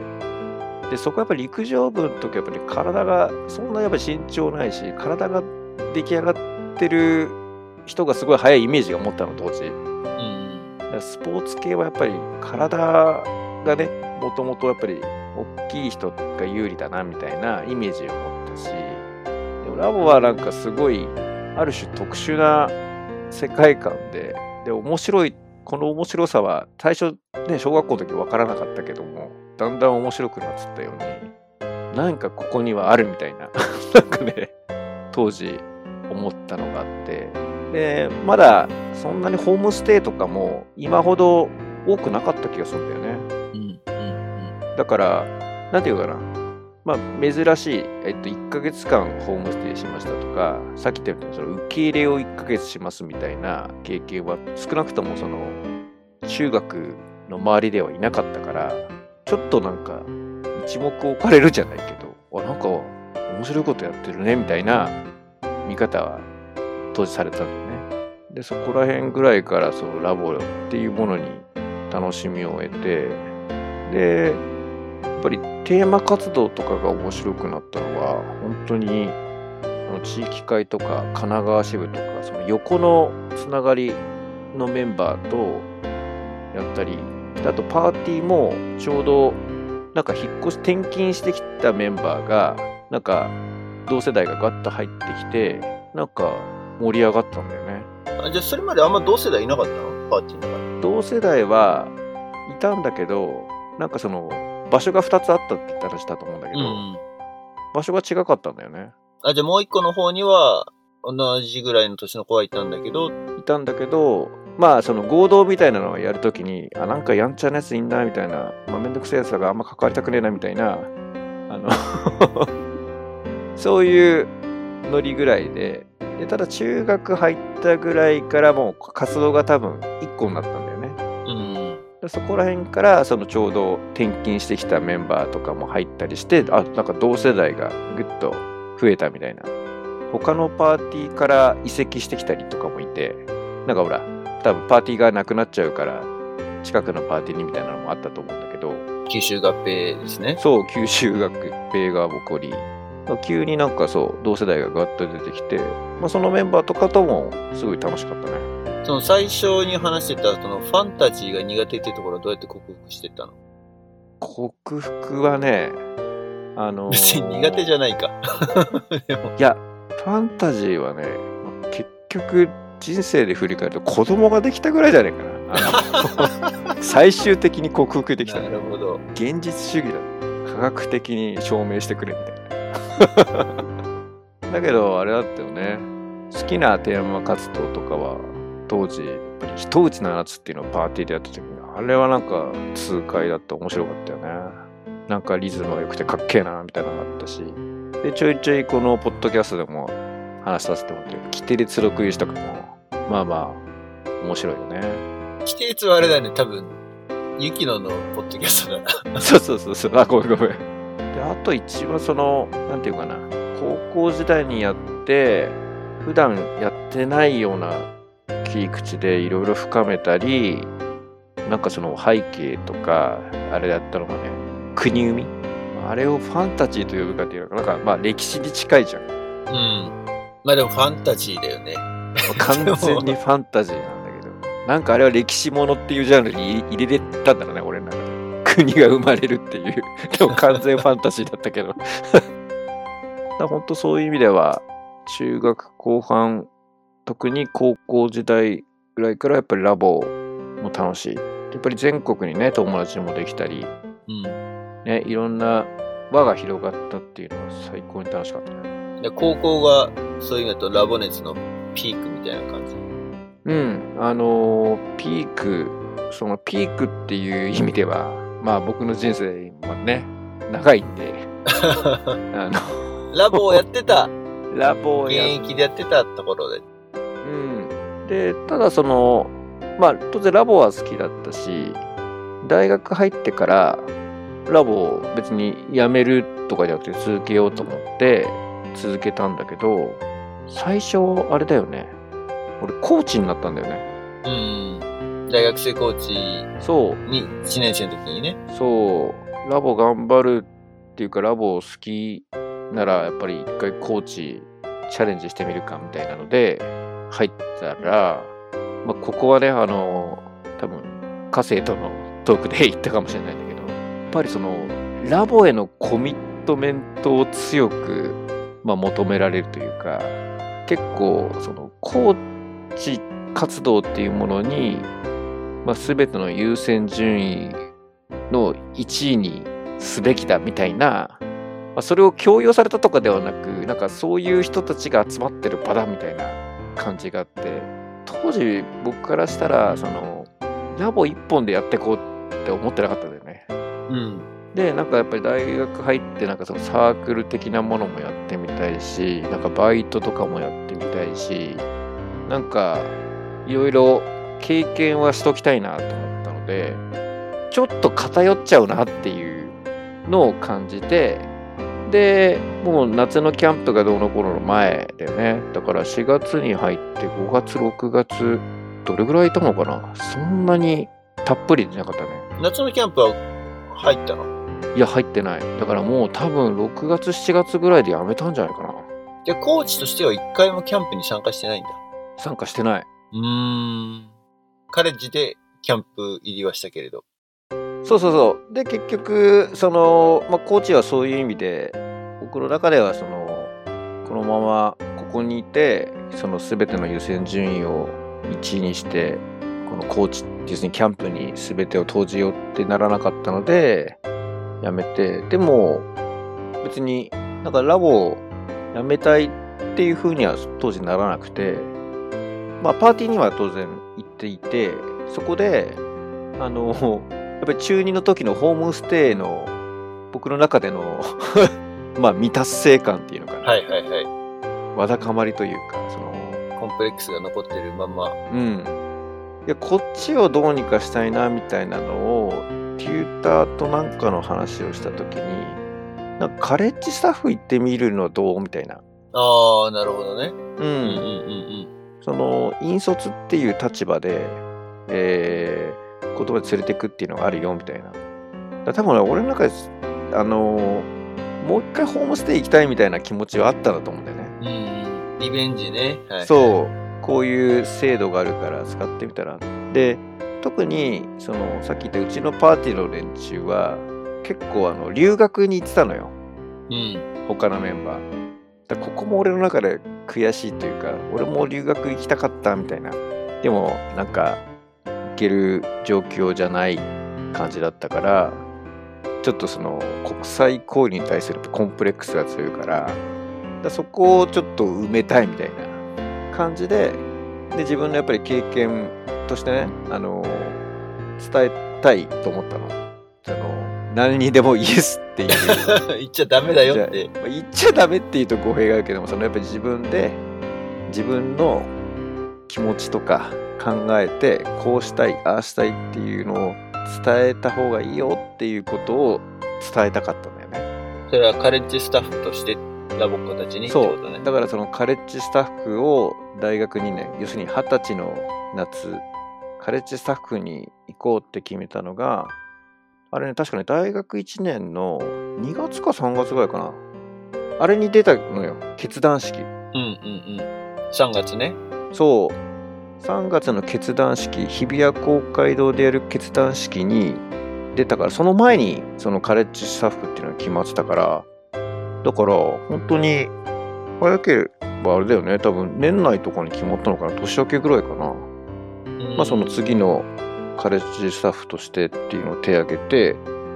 でそこはやっぱり陸上部の時はやっぱり体がそんなやっぱり身長ないし体が出来上がってる人がすごい速いイメージが持ったの当時。うん。スポーツ系はやっぱり体がねもともとやっぱり大きい人が有利だなみたいなイメージを持ったしでもラボはなんかすごいある種特殊な世界観でで面白いこの面白さは最初ね小学校の時分からなかったけどもだんだん面白くなってったようになんかここにはあるみたいな (laughs) なんかね当時思ったのがあってでまだそんなにホームステイとかも今ほど多くなかった気がするんだよね。だからなんていうかなまあ、珍しい、えっと、1ヶ月間ホームステイしましたとか、さっき言ったようにその受け入れを1ヶ月しますみたいな経験は少なくともその中学の周りではいなかったから、ちょっとなんか一目置かれるじゃないけど、あ、なんか面白いことやってるねみたいな見方は当時されたんだよね。で、そこら辺ぐらいからそのラボっていうものに楽しみを得て、で、ぱりテーマ活動とかが面白くなったのは、本当にあの地域会とか神奈川支部とか、その横のつながりのメンバーとやったり、であとパーティーもちょうどなんか引っ越し転勤してきたメンバーが、なんか同世代がガッと入ってきて、なんか盛り上がったんだよね。あじゃあそれまであんま同世代いなかったの？パーティーの中に。同世代はいたんだけど、なんかその場所が2つあったって言ったらしたと思うんだけど、場所が違かったんだよね。あ、じゃあもう一個の方には同じぐらいの年の子はいたんだけど、いたんだけど、まあその合同みたいなのをやるときに、あ、なんかやんちゃなやついんなみたいな、まあめんどくさいやつだからあんま関わりたくねえなみたいな、あの (laughs) そういうノリぐらいで、でただ中学入ったぐらいからもう活動が多分1個になったそこら辺からそのちょうど転勤してきたメンバーとかも入ったりしてあなんか同世代がぐっと増えたみたいな。他のパーティーから移籍してきたりとかもいてなんかほら多分パーティーがなくなっちゃうから近くのパーティーにみたいなのもあったと思うんだけど。九州合併ですね。そう九州学兵が起こり急になんかそう同世代がガッと出てきて、まあ、そのメンバーとかともすごい楽しかったねその最初に話してたそのファンタジーが苦手っていうところはどうやって克服してったの？克服はねあのー別に苦手じゃないか。(laughs) いや、ファンタジーはね、結局、人生で振り返ると子供ができたぐらいじゃないかな。(laughs) 最終的に克服できた。なるほど。現実主義だ。科学的に証明してくれみたいな。(laughs) だけど、あれだったよね。好きなテーマ活動とかは、当時、やっぱり一打ちの夏っていうのをパーティーでやった時に、あれはなんか痛快だって面白かったよね。なんかリズムが良くてかっけえな、みたいなのがあったし。で、ちょいちょいこのポッドキャストでも話させてもらってる、規定列録油とかも、まあまあ、面白いよね。規定値はあれだね、多分、ユキノのポッドキャストだな。(laughs) そうそうそうそう、あ、ごめんごめん。で、あと一番その、なんていうかな、高校時代にやって、普段やってないような切り口でいろいろ深めたり、なんかその背景とか、あれやったのがね、国生み？あれをファンタジーと呼ぶかっていうのが、なんかまあ歴史に近いじゃん。うん。まあでもファンタジーだよね。完全にファンタジーなんだけど、なんかあれは歴史ものっていうジャンルに入れれたんだろうね、俺の中で。国が生まれるっていう。でも完全ファンタジーだったけど。(laughs) だ本当そういう意味では、中学後半、特に高校時代ぐらいからやっぱりラボも楽しい。やっぱり全国にね、友達もできたり、うん。ね、いろんな輪が広がったっていうのは最高に楽しかったね。で高校が、そういう意味だとラボ熱のピークみたいな感じ？うん、あのーピーク、そのピークっていう意味では、まあ僕の人生もね、長いんで、(laughs) あの、ラボをやってた、(laughs) ラボを現役でやってたところで。うん。で、ただその、まあ当然ラボは好きだったし、大学入ってから、ラボを別に辞めるとかじゃなくて続けようと思って続けたんだけど、最初、あれだよね。俺、コーチになったんだよね。うん。大学生コーチそう。に1年生の時にね。そう、ラボ頑張るっていうか、ラボ好きなら、やっぱり一回コーチチャレンジしてみるかみたいなので、入ったら、まあ、ここはね、あの、多分、家政とのトークで言ったかもしれないんだけど、やっぱりその、ラボへのコミットメントを強く、まあ、求められるというか、結構、その、コーチ活動っていうものに、まあ、全ての優先順位の1位にすべきだみたいな、まあ、それを強要されたとかではなく、なんかそういう人たちが集まってる場だみたいな感じがあって、当時僕からしたら、その、ラボ一本でやってこうって思ってなかったんだよね。うん。でなんかやっぱり大学入ってなんかそのサークル的なものもやってみたいしなんかバイトとかもやってみたいしなんかいろいろ経験はしときたいなと思ったのでちょっと偏っちゃうなっていうのを感じてでもう夏のキャンプがどうの頃の前だよね。だから4月に入って5月6月どれぐらいいたのかな。そんなにたっぷりでなかったね。夏のキャンプは入ったの？いや入ってない。だからもう多分6月7月ぐらいでやめたんじゃないかな。じゃあ、コーチとしては一回もキャンプに参加してないんだ？参加してない。うーん。カレッジでキャンプ入りはしたけれど。そうそうそう。で結局その、まあ、コーチはそういう意味で僕の中ではそのこのままここにいてその全ての優先順位を1位にしてこのコーチ要するにキャンプに全てを投じようってならなかったのでやめて。でも別になんかラボをやめたいっていう風には当時ならなくてまあパーティーには当然行っていてそこであのやっぱり中2の時のホームステイの僕の中での (laughs) まあ未達成感っていうのかな、はいはいはい。わだかまりというかそのコンプレックスが残ってるまんま。うんいやこっちをどうにかしたいなみたいなのをテューターとなんかの話をした時になんかカレッジスタッフ行ってみるのどうみたいなああ、なるほどね。ううんうんうんその引率っていう立場で、えー言葉で連れてくっていうのがあるよみたいな。だから多分ね俺の中で、あのーもう一回ホームステイ行きたいみたいな気持ちはあったんだと思うんだよね。うん。うん。リベンジね。はい。そう、こういう制度があるから使ってみたら。で、特に、その、さっき言ったうちのパーティーの連中は、結構あの、留学に行ってたのよ。うん。他のメンバー。だここも俺の中で悔しいというか、俺も留学行きたかったみたいな。でも、なんか、行ける状況じゃない感じだったから、ちょっとその国際交流に対するコンプレックスが強いから、だそこをちょっと埋めたいみたいな感じで、で、自分のやっぱり経験としてね、あの、伝えたいと思ったの。その、何にでもイエスっていう。(laughs) 言っちゃダメだよって。まあ言っちゃダメっていうと語弊があるけどもそのやっぱり自分で自分の気持ちとか考えてこうしたいああしたいっていうのを伝えた方がいいよっていうことを伝えたかったんだよね。それはカレッジスタッフとしてラボっ子たちにそう。だからそのカレッジスタッフを大学2年要するに二十歳の夏カレッジスタッフに行こうって決めたのがあれね確かね大学1年の2月か3月ぐらいかなあれに出たのよ決断式うんうんうん。3月ね。そう3月の決断式日比谷公会堂でやる決断式に出たからその前にそのカレッジスタッフっていうのが決まってたからだから本当に早ければあれだよね多分年内とかに決まったのかな年明けぐらいかな、うんまあその次のカレッジスタッフとしてっていうのを手挙げて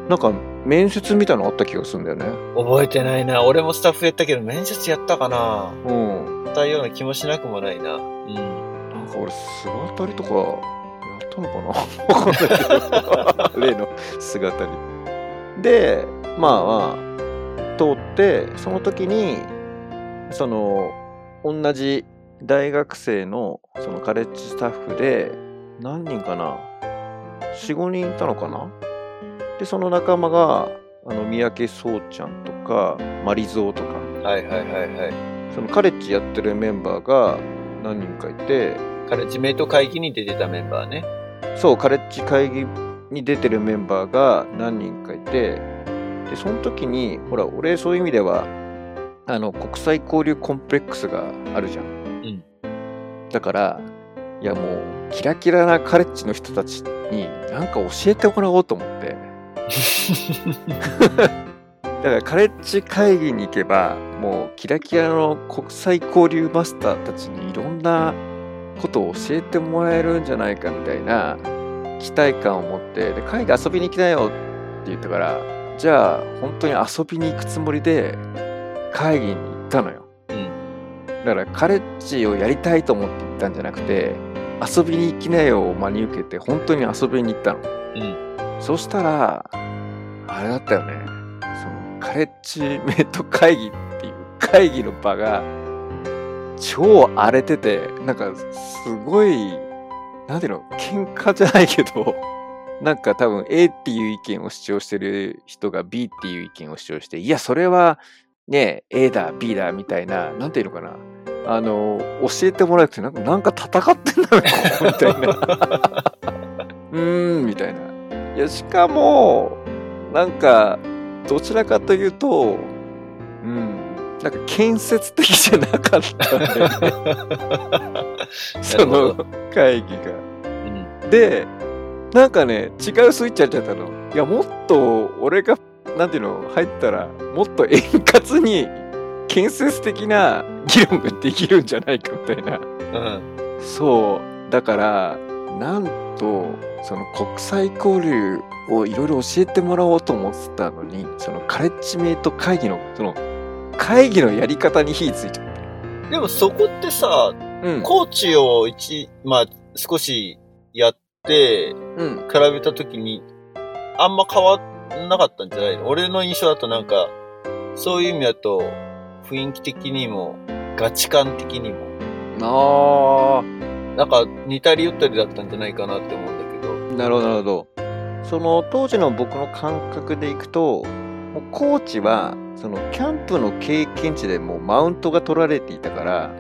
なんか面接みたいなのあった気がするんだよね覚えてないな。俺もスタッフやったけど、面接やったかな。うんやったような気もしなくもないな。うん。なんか俺姿りとかやったのかな？(laughs) わかんないけど。例の姿りでまあまあ通ってその時にその同じ大学生のそのカレッジスタッフで何人かな？45人いたのかな？でその仲間があの三宅壮ちゃんとかマリゾーとか。はいはいはいはい。そのカレッジやってるメンバーが何人かいてカレッジメイト会議に出てたメンバーね。そう、カレッジ会議に出てるメンバーが何人かいて、で、その時に、ほら、俺、そういう意味では、あの、国際交流コンプレックスがあるじゃん。んだから、いやもう、キラキラなカレッジの人たちに、なんか教えてもらおうと思って。(laughs) だから、カレッジ会議に行けば、もう、キラキラの国際交流マスターたちにいろんなことを教えてもらえるんじゃないかみたいな期待感を持って、で、会議遊びに来なよって言ったから、じゃあ、本当に遊びに行くつもりで、会議に行ったのよ。うん。だから、カレッジをやりたいと思って行ったんじゃなくて、遊びに行きなよを真に受けて、本当に遊びに行ったの。うん。そしたら、あれだったよね。その、カレッジメイト会議っていう会議の場が、超荒れてて、なんか、すごい、なんていうの、喧嘩じゃないけど、(laughs) なんか多分 A っていう意見を主張してる人が B っていう意見を主張して、いや、それはね、A だ、B だ、みたいな、なんていうのかな。あの、教えてもらえて、なんか、なんか戦ってんだね、みたいな。(laughs) うーん、みたいな。いや、しかも、なんか、どちらかというと、なんか建設的じゃなかったんだよね。(laughs) その会議が。うん、で、なんかね、違うスイッチ入っちゃったの。いや、もっと俺が、なんていうの、入ったら、もっと円滑に建設的な議論ができるんじゃないかみたいな。うん。そう。だから、なんと、その国際交流をいろいろ教えてもらおうと思ってたのに、そのカレッジメイト会議の、その会議のやり方に火ついちゃった。でもそこってさ、うん、コーチを一、まあ少しやっ、うん、比べたときに、あんま変わんなかったんじゃないの？俺の印象だとなんか、そういう意味だと、雰囲気的にも、ガチ感的にも。ああ。なんか似たり寄ったりだったんじゃないかなって思うんだけど。なるほど、なるほど。その当時の僕の感覚でいくと、もうコーチは、そのキャンプの経験値でもうマウントが取られていたから、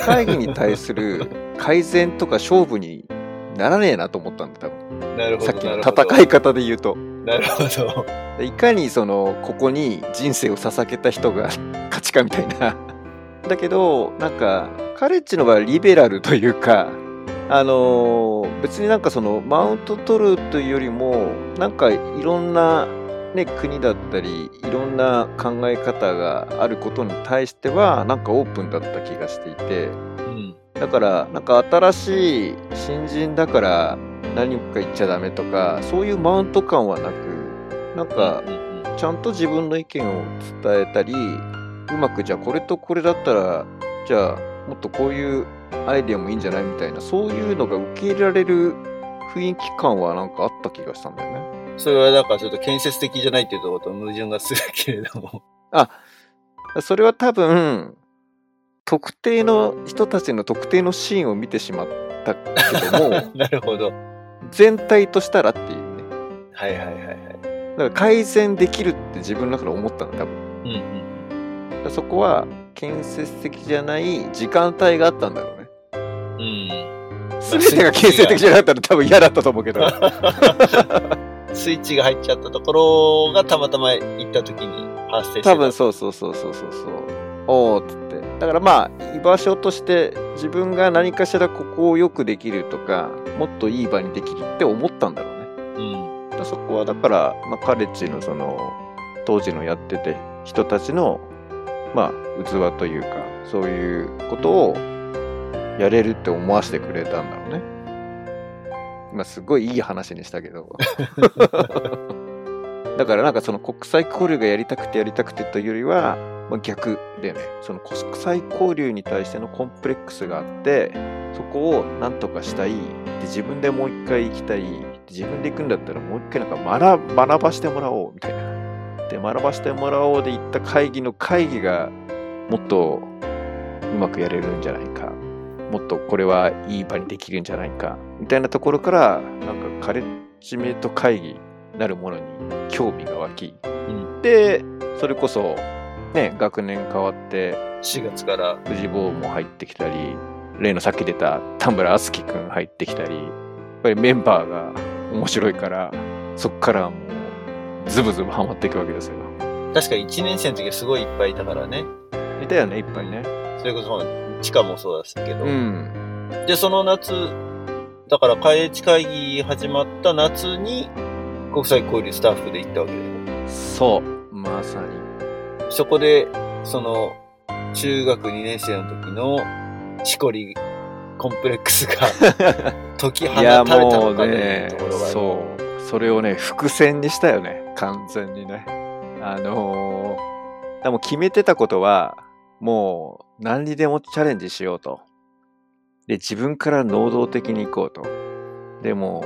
会議に対する改善とか勝負にならねえなと思ったんだ、多分。なるほど。さっきの戦い方で言うと。なるほど。いかにその、ここに人生を捧げた人が勝ちかみたいな。だけど、なんか、カレッジの場合はリベラルというか、あのー、別になんかその、マウント取るというよりも、なんかいろんなね、国だったり、いろんな考え方があることに対しては、なんかオープンだった気がしていて、だから、なんか新しい新人だから何か言っちゃダメとか、そういうマウント感はなく、なんか、ちゃんと自分の意見を伝えたり、うまくじゃあこれとこれだったら、じゃあもっとこういうアイデアもいいんじゃない？みたいな、そういうのが受け入れられる雰囲気感はなんかあった気がしたんだよね。それはだからちょっと建設的じゃないっていうところと矛盾がするけれども。あ、それは多分、特定の人たちの特定のシーンを見てしまったけども、(laughs) なるほど。全体としたらっていうね。はいはいはいはい。だから改善できるって自分の中で思ったの、多分。うんうん。そこは建設的じゃない時間帯があったんだろうね。うん。すべてが建設的じゃなかったら多分嫌だったと思うけど。(laughs) スイッチが入っちゃったところがたまたま行った時に発生した。多分そうそうそうそうそうそう。おおっつって。だからまあ、居場所として自分が何かしらここをよくできるとか、もっといい場にできるって思ったんだろうね。うん。そこはだから、まあ、カレッジのその、当時のやってて人たちの、まあ、器というか、そういうことをやれるって思わせてくれたんだろうね。まあ、すごいいい話にしたけど。(laughs) だからなんかその国際交流がやりたくてやりたくてというよりは、まあ、逆でね、その国際交流に対してのコンプレックスがあって、そこをなんとかしたい。で自分でもう一回行きたい。自分で行くんだったらもう一回なんか学学ばしてもらおうみたいな。で、学ばしてもらおうで行った会議の会議がもっとうまくやれるんじゃないか。もっとこれはいい場にできるんじゃないか。みたいなところから、なんかカレッジメイト会議なるものに興味が湧き、うん、で、それこそね、学年変わって、4月から藤坊も入ってきたり、例のさっき出た田村敦樹くん入ってきたり、やっぱりメンバーが面白いから、そっからもう、ズブズブハマっていくわけですよ。確か1年生の時はすごいいっぱいいたからね。いたよね、いっぱいね。それこそ、地下もそうだしたけど。うん。で、その夏、だから、開越会議始まった夏に、国際交流スタッフで行ったわけだよ。そう。まさに。そこで、その、中学2年生の時の、しこり、コンプレックスが (laughs) 解き放たれたのかね、そう。それをね、伏線にしたよね。完全にね。あのー、でも決めてたことは、もう何にでもチャレンジしようと。で、自分から能動的に行こうと。でも、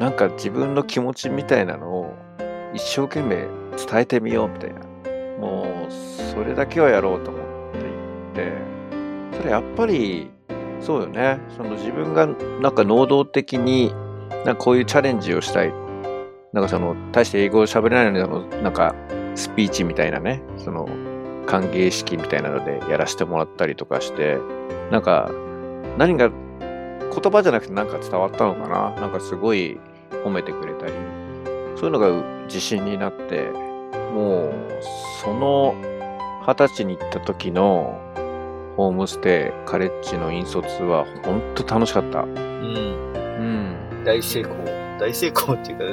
なんか自分の気持ちみたいなのを一生懸命伝えてみようみたいな。もう、それだけはやろうと思っていって、それやっぱり、そうよね。その自分がなんか能動的に、なんかこういうチャレンジをしたい。なんかその、大して英語を喋れないのに、なんか、スピーチみたいなね、その、歓迎式みたいなのでやらせてもらったりとかして、なんか、何が、言葉じゃなくてなんか伝わったのかな？なんかすごい褒めてくれたり、そういうのが自信になって、もう、その二十歳に行った時のホームステイ、カレッジの引率は本当楽しかった。うん。うん。大成功。大成功っていうか、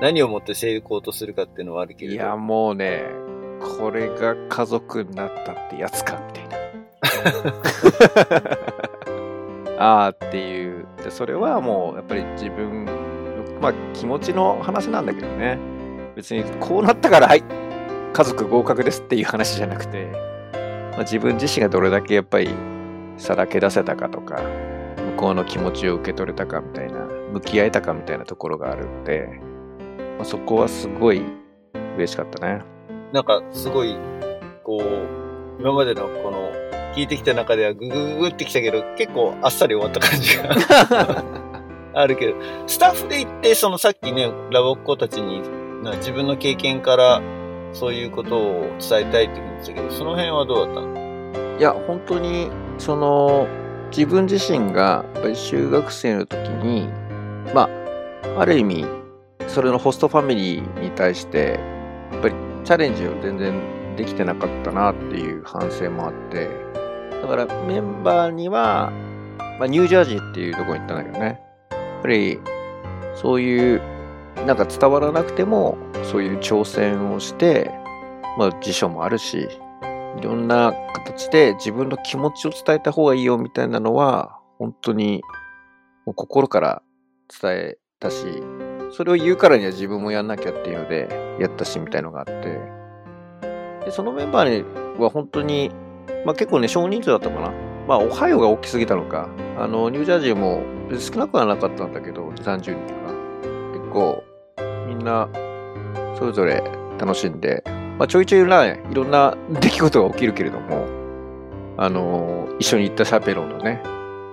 何をもって成功とするかっていうのはあるけれど。いや、もうね、これが家族になったってやつか、みたいな。(laughs) ああっていう。で、それはもう、やっぱり自分、まあ気持ちの話なんだけどね。別にこうなったから、はい、家族合格ですっていう話じゃなくて、まあ、自分自身がどれだけやっぱりさらけ出せたかとか、向こうの気持ちを受け取れたかみたいな、向き合えたかみたいなところがあるんで、まあ、そこはすごい嬉しかったね。なんかすごい、こう、今までのこの聞いてきた中ではググググってきたけど、結構あっさり終わった感じが (laughs) あるけど、スタッフで行って、そのさっきね、ラボっ子たちに自分の経験からそういうことを伝えたいって言うんですけど、その辺はどうだったの？いや、本当に、その、自分自身が、やっぱり修学生の時に、まあ、ある意味、それのホストファミリーに対して、やっぱりチャレンジを全然できてなかったなっていう反省もあって、だからメンバーには、まあ、ニュージャージーっていうとこに行ったんだけどね。やっぱり、そういう、なんか伝わらなくても、そういう挑戦をして、まあ辞書もあるし、いろんな形で自分の気持ちを伝えた方がいいよみたいなのは、本当にもう心から伝えたし、それを言うからには自分もやんなきゃっていうので、やったしみたいのがあって、でそのメンバーには本当に、まあ結構ね、少人数だったかな。まあ、オハイオが大きすぎたのか、あの、ニュージャージーも少なくはなかったんだけど、30人とか。結構、みんなそれぞれ楽しんで、まあ、ちょいちょいな、いろんな (laughs) 出来事が起きるけれども、あの、一緒に行ったシャペロンのね、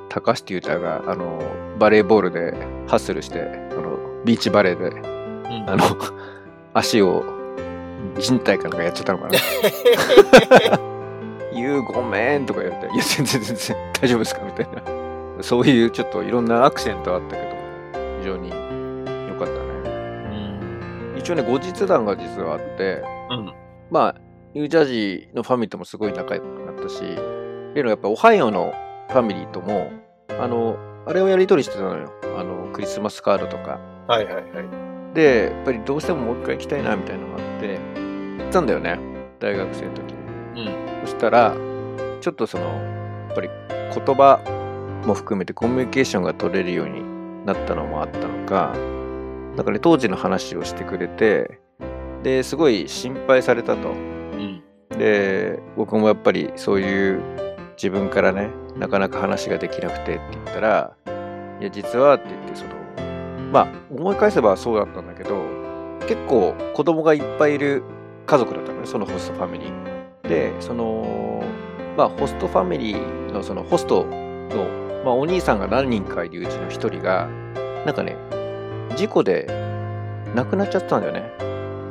高橋優太が、あの、バレーボールでハッスルして、ビーチバレーで、うん、あの、(laughs) 足を人体かなんかやっちゃったのかな。(laughs) 言うごめんとか言われて、いや、全然全然大丈夫ですか？みたいな。そういうちょっといろんなアクセントあったけど、非常に良かったね。一応ね、後日談が実はあって、うん、まあ、ニュージャージーのファミリーともすごい仲良くなったし、でもやっぱオハイオのファミリーとも、あの、あれをやり取りしてたのよ。あの、クリスマスカードとか。はいはいはい。で、やっぱりどうしてももう一回行きたいなみたいなのがあって、行ったんだよね。大学生の時に。うん。そしたら、ちょっとその、やっぱり言葉も含めてコミュニケーションが取れるようになったのもあったのか、なんかね、当時の話をしてくれて、で、すごい心配されたと。うん、で、僕もやっぱりそういう自分からね、なかなか話ができなくてって言ったら、いや、実はって言って、その、まあ、思い返せばそうだったんだけど、結構子供がいっぱいいる家族だったのね、そのホストファミリー。で、その、まあ、ホストファミリーのそのホストの、まあ、お兄さんが何人かいるうちの一人が、なんかね、事故で亡くなっちゃったんだよね。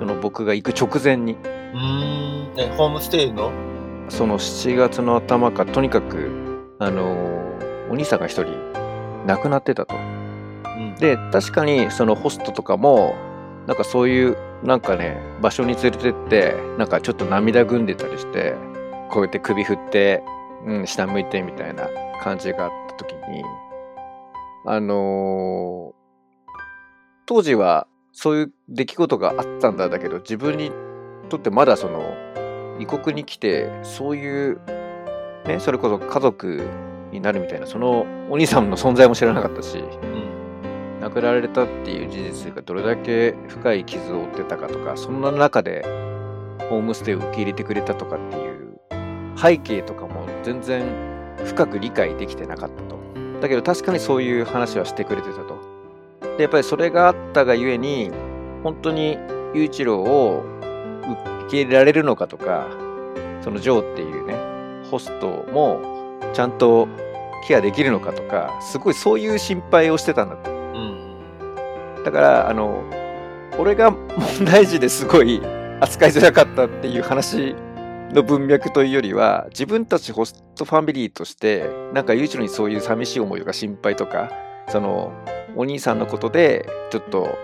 その僕が行く直前に。うん。え、ホームステイの？その7月の頭か、とにかく、あのー、お兄さんが一人亡くなってたと。で、確かにそのホストとかも、なんかそういう、なんかね、場所に連れてって、なんかちょっと涙ぐんでたりして、こうやって首振って、うん、下向いてみたいな感じがあった時に、あのー、当時はそういう出来事があったんだだけど自分にとってまだその異国に来てそういうねそれこそ家族になるみたいなそのお兄さんの存在も知らなかったし、うん、亡くなられたっていう事実がどれだけ深い傷を負ってたかとかそんな中でホームステイを受け入れてくれたとかっていう背景とかも全然深く理解できてなかったと。だけど確かにそういう話はしてくれてたと。で、やっぱりそれがあったがゆえに、本当に雄一郎を受け入れられるのかとか、そのジョーっていうね、ホストもちゃんとケアできるのかとか、すごいそういう心配をしてたんだって。うん。だから、あの、俺が問題児ですごい扱いづらかったっていう話の文脈というよりは、自分たちホストファミリーとして、なんか、ゆういちろにそういう寂しい思いとか心配とか、その、お兄さんのことで、ちょっと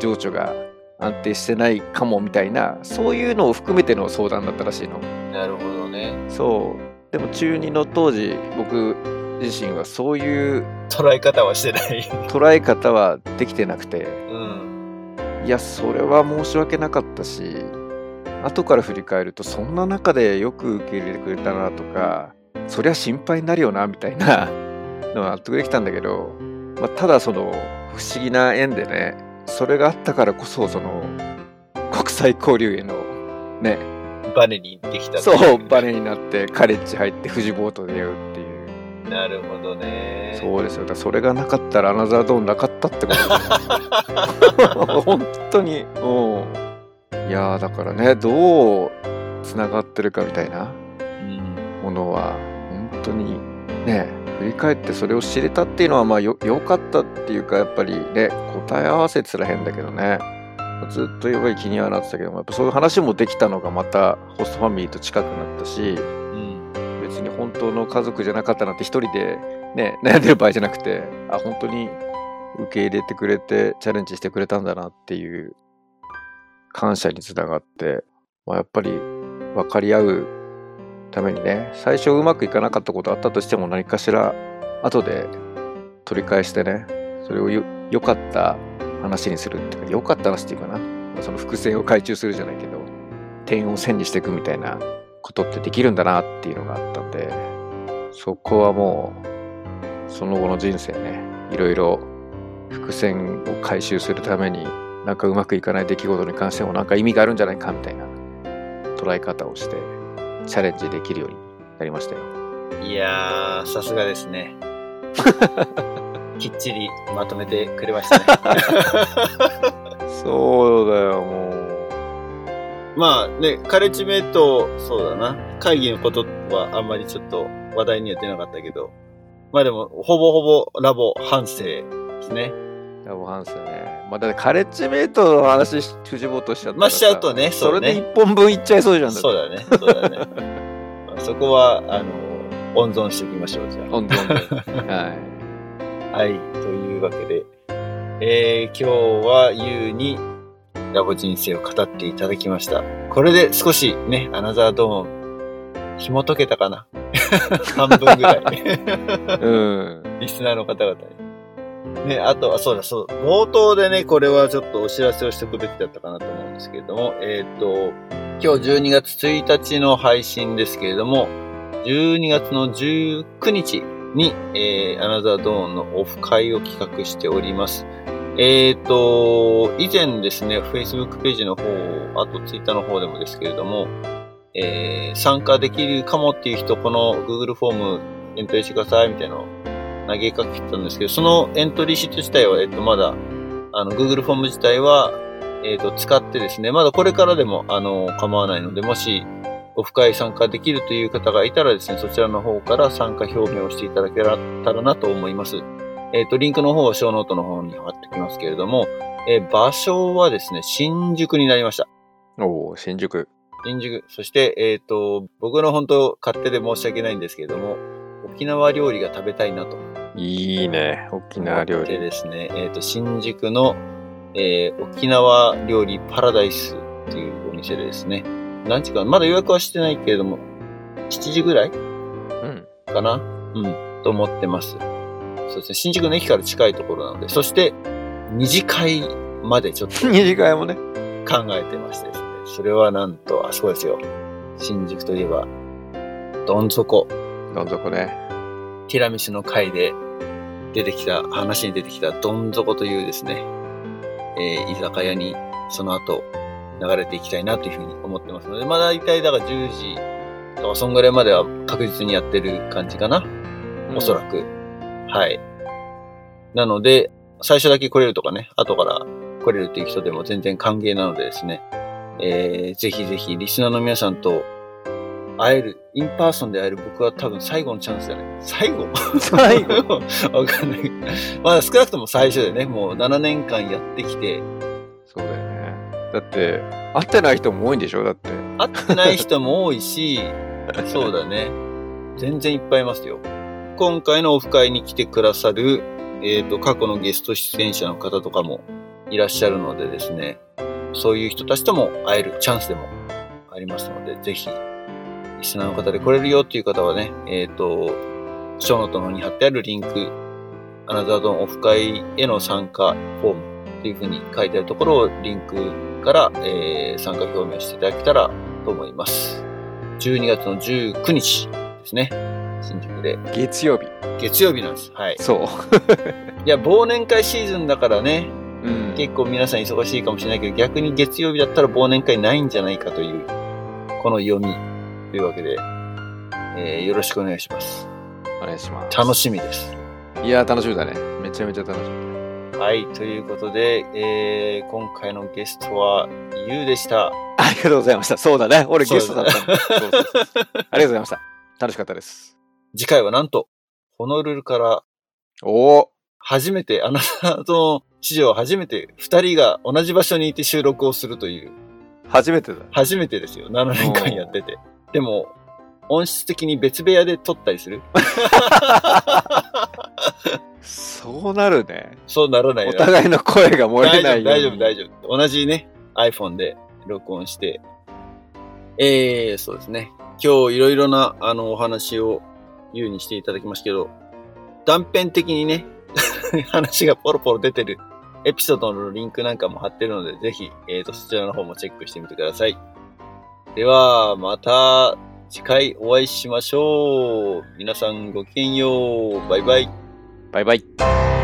情緒が安定してないかもみたいな、そういうのを含めての相談だったらしいの。なるほどね。そう。でも中2の当時、僕自身はそういう捉え方はしてない。捉え方はできてなくて、うん。いや、それは申し訳なかったし、後から振り返ると、そんな中でよく受け入れてくれたなとか、そりゃ心配になるよな、みたいなのは納得できたんだけど、まあ、ただその、不思議な縁でね、それがあったからこそ、その、国際交流への、ね、バネにできた。そう、バネになって、カレッジ入って、富士ボートで。なるほどね。そうですよ。だからそれがなかったらアナザードーンなかったってことだね (laughs) 本当に。うん。いやーだからね、どう繋がってるかみたいなうん。ものは、本当にね、振り返ってそれを知れたっていうのは、まあよ、良かったっていうか、やっぱりね、答え合わせてたら変だけどね。ずっとやっぱり気にはなってたけども、やっぱそういう話もできたのがまたホストファミリーと近くなったし、うん。別に本当の家族じゃなかったなんて一人でね、(laughs) 悩んでる場合じゃなくて、あ、本当に受け入れてくれて、チャレンジしてくれたんだなっていう感謝につながって、まあ、やっぱり分かり合うためにね、最初うまくいかなかったことあったとしても何かしら後で取り返してね、それを良かった話にするっていうか、良かった話っていうかな、その伏線を回収するじゃないけど、点を線にしていくみたいなことってできるんだなっていうのがあったんで、そこはもう、その後の人生ね、いろいろ伏線を回収するために、なんかうまくいかない出来事に関してもなんか意味があるんじゃないかみたいな捉え方をして、チャレンジできるようになりましたよ。いやー、さすがですね。(laughs) きっちりまとめてくれましたね。(laughs) そうだよ、もう。まあね、カレッジメイト、そうだな。会議のことはあんまりちょっと話題には出なかったけど。まあでも、ほぼほぼラボ反省ですね。ラボハンスね。まあ、だってカレッジメイトの話し、藤本しちゃったまあしちゃうとねそねれで一本分いっちゃいそうじゃんそうだね。そうだね。(laughs) まあそこは、あの、温存しておきましょう、じゃあ。本当に。(laughs) はい。はい。というわけで、えー、今日はゆうにラボ人生を語っていただきました。これで少しね、アナザードーン、紐解けたかな？(laughs) 半分ぐらい。うん。リスナーの方々に。ね、あとはそうだそう、冒頭でね、これはちょっとお知らせをしておくべきだったかなと思うんですけれども、えっ、と、今日12月1日の配信ですけれども、12月の19日に、えー、アナザードーンのオフ会を企画しております。えっ、と、以前ですね、Facebook ページの方、あと Twitter の方でもですけれども、えー参加できるかもっていう人、この Google フォームエントリーしてくださいみたいなのを投げかけたんですけど、そのエントリーシート自体は、えっと、まだ、あの、Google フォーム自体は、えっと、使ってですね、まだこれからでも、あの、構わないので、もし、オフ会参加できるという方がいたらですね、そちらの方から参加表明をしていただけたらなと思います。えっと、リンクの方はショーノートの方に貼ってきますけれども、えー場所はですね、新宿になりました。おお新宿。新宿。そして、えっ、と、僕の本当勝手で申し訳ないんですけれども、沖縄料理が食べたいなといいね。沖縄料理。ですね、えっ、と、新宿の、えー沖縄料理パラダイスっていうお店でですね、何時か、まだ予約はしてないけれども、7時ぐらいうん。かな？うん、と思ってます。そうですね、新宿の駅から近いところなので、そして、二次会までちょっと (laughs) 二次会もね。考えてましてですね、それはなんと、あそこですよ。新宿といえば、どん底。どん底ね。ティラミスの回で出てきた、話に出てきたどん底というですね、えー居酒屋にその後流れていきたいなというふうに思ってますので、まあ大体だから10時とかそんぐらいまでは確実にやってる感じかな。おそらく。はい。なので、最初だけ来れるとかね、後から来来れるっていう人でも全然歓迎なのでですね、えー、ぜひぜひリスナーの皆さんと会える、 in person で会える僕は多分最後のチャンスだね。最後？最後？(laughs) わかんない。まだ少なくとも最初でね、もう7年間やってきて、そうだよね。だって、会ってない人も多いんでしょ？だって。会ってない人も多いし、そうだね。全然いっぱいいますよ。今回のオフ会に来てくださる、えっ、と、過去のゲスト出演者の方とかもいらっしゃるのでですね、そういう人たちとも会えるチャンスでもありますので、ぜひ、リスナーの方で来れるよっていう方はね、えっ、と、ショーノートの方に貼ってあるリンク、アナザードンオフ会への参加フォームっていう風に書いてあるところをリンクから、えー参加表明していただけたらと思います。12月の19日ですね。新宿で。月曜日。月曜日なんです。はい。そう。(laughs) いや、忘年会シーズンだからね、うん結構皆さん忙しいかもしれないけど、逆に月曜日だったら忘年会ないんじゃないかという、この読みというわけで、えーよろしくお願いします。お願いします。楽しみです。いや、楽しみだね。めちゃめちゃ楽しみ。はい。ということで、えー今回のゲストは、ゆうでした。ありがとうございました。そうだね。俺ゲストだったありがとうございました。楽しかったです。次回はなんと、ホノルルからおお初めて、あなたの史上初めて二人が同じ場所にいて収録をするという、初めてだ。初めてですよ。7年間やってて。でも、音質的に別部屋で撮ったりする？そうなるね。そうならないおな互いの声が漏れない大丈夫、大丈夫。同じね、iPhone で録音して。えー、そうですね。今日いろいろな、あの、お話を言うにしていただきましたけど、断片的にね、(laughs) 話がポロポロ出てるエピソードのリンクなんかも貼ってるので、ぜひ、えーと、そちらの方もチェックしてみてください。では、また次回お会いしましょう。皆さんごきげんよう。バイバイ。バイバイ。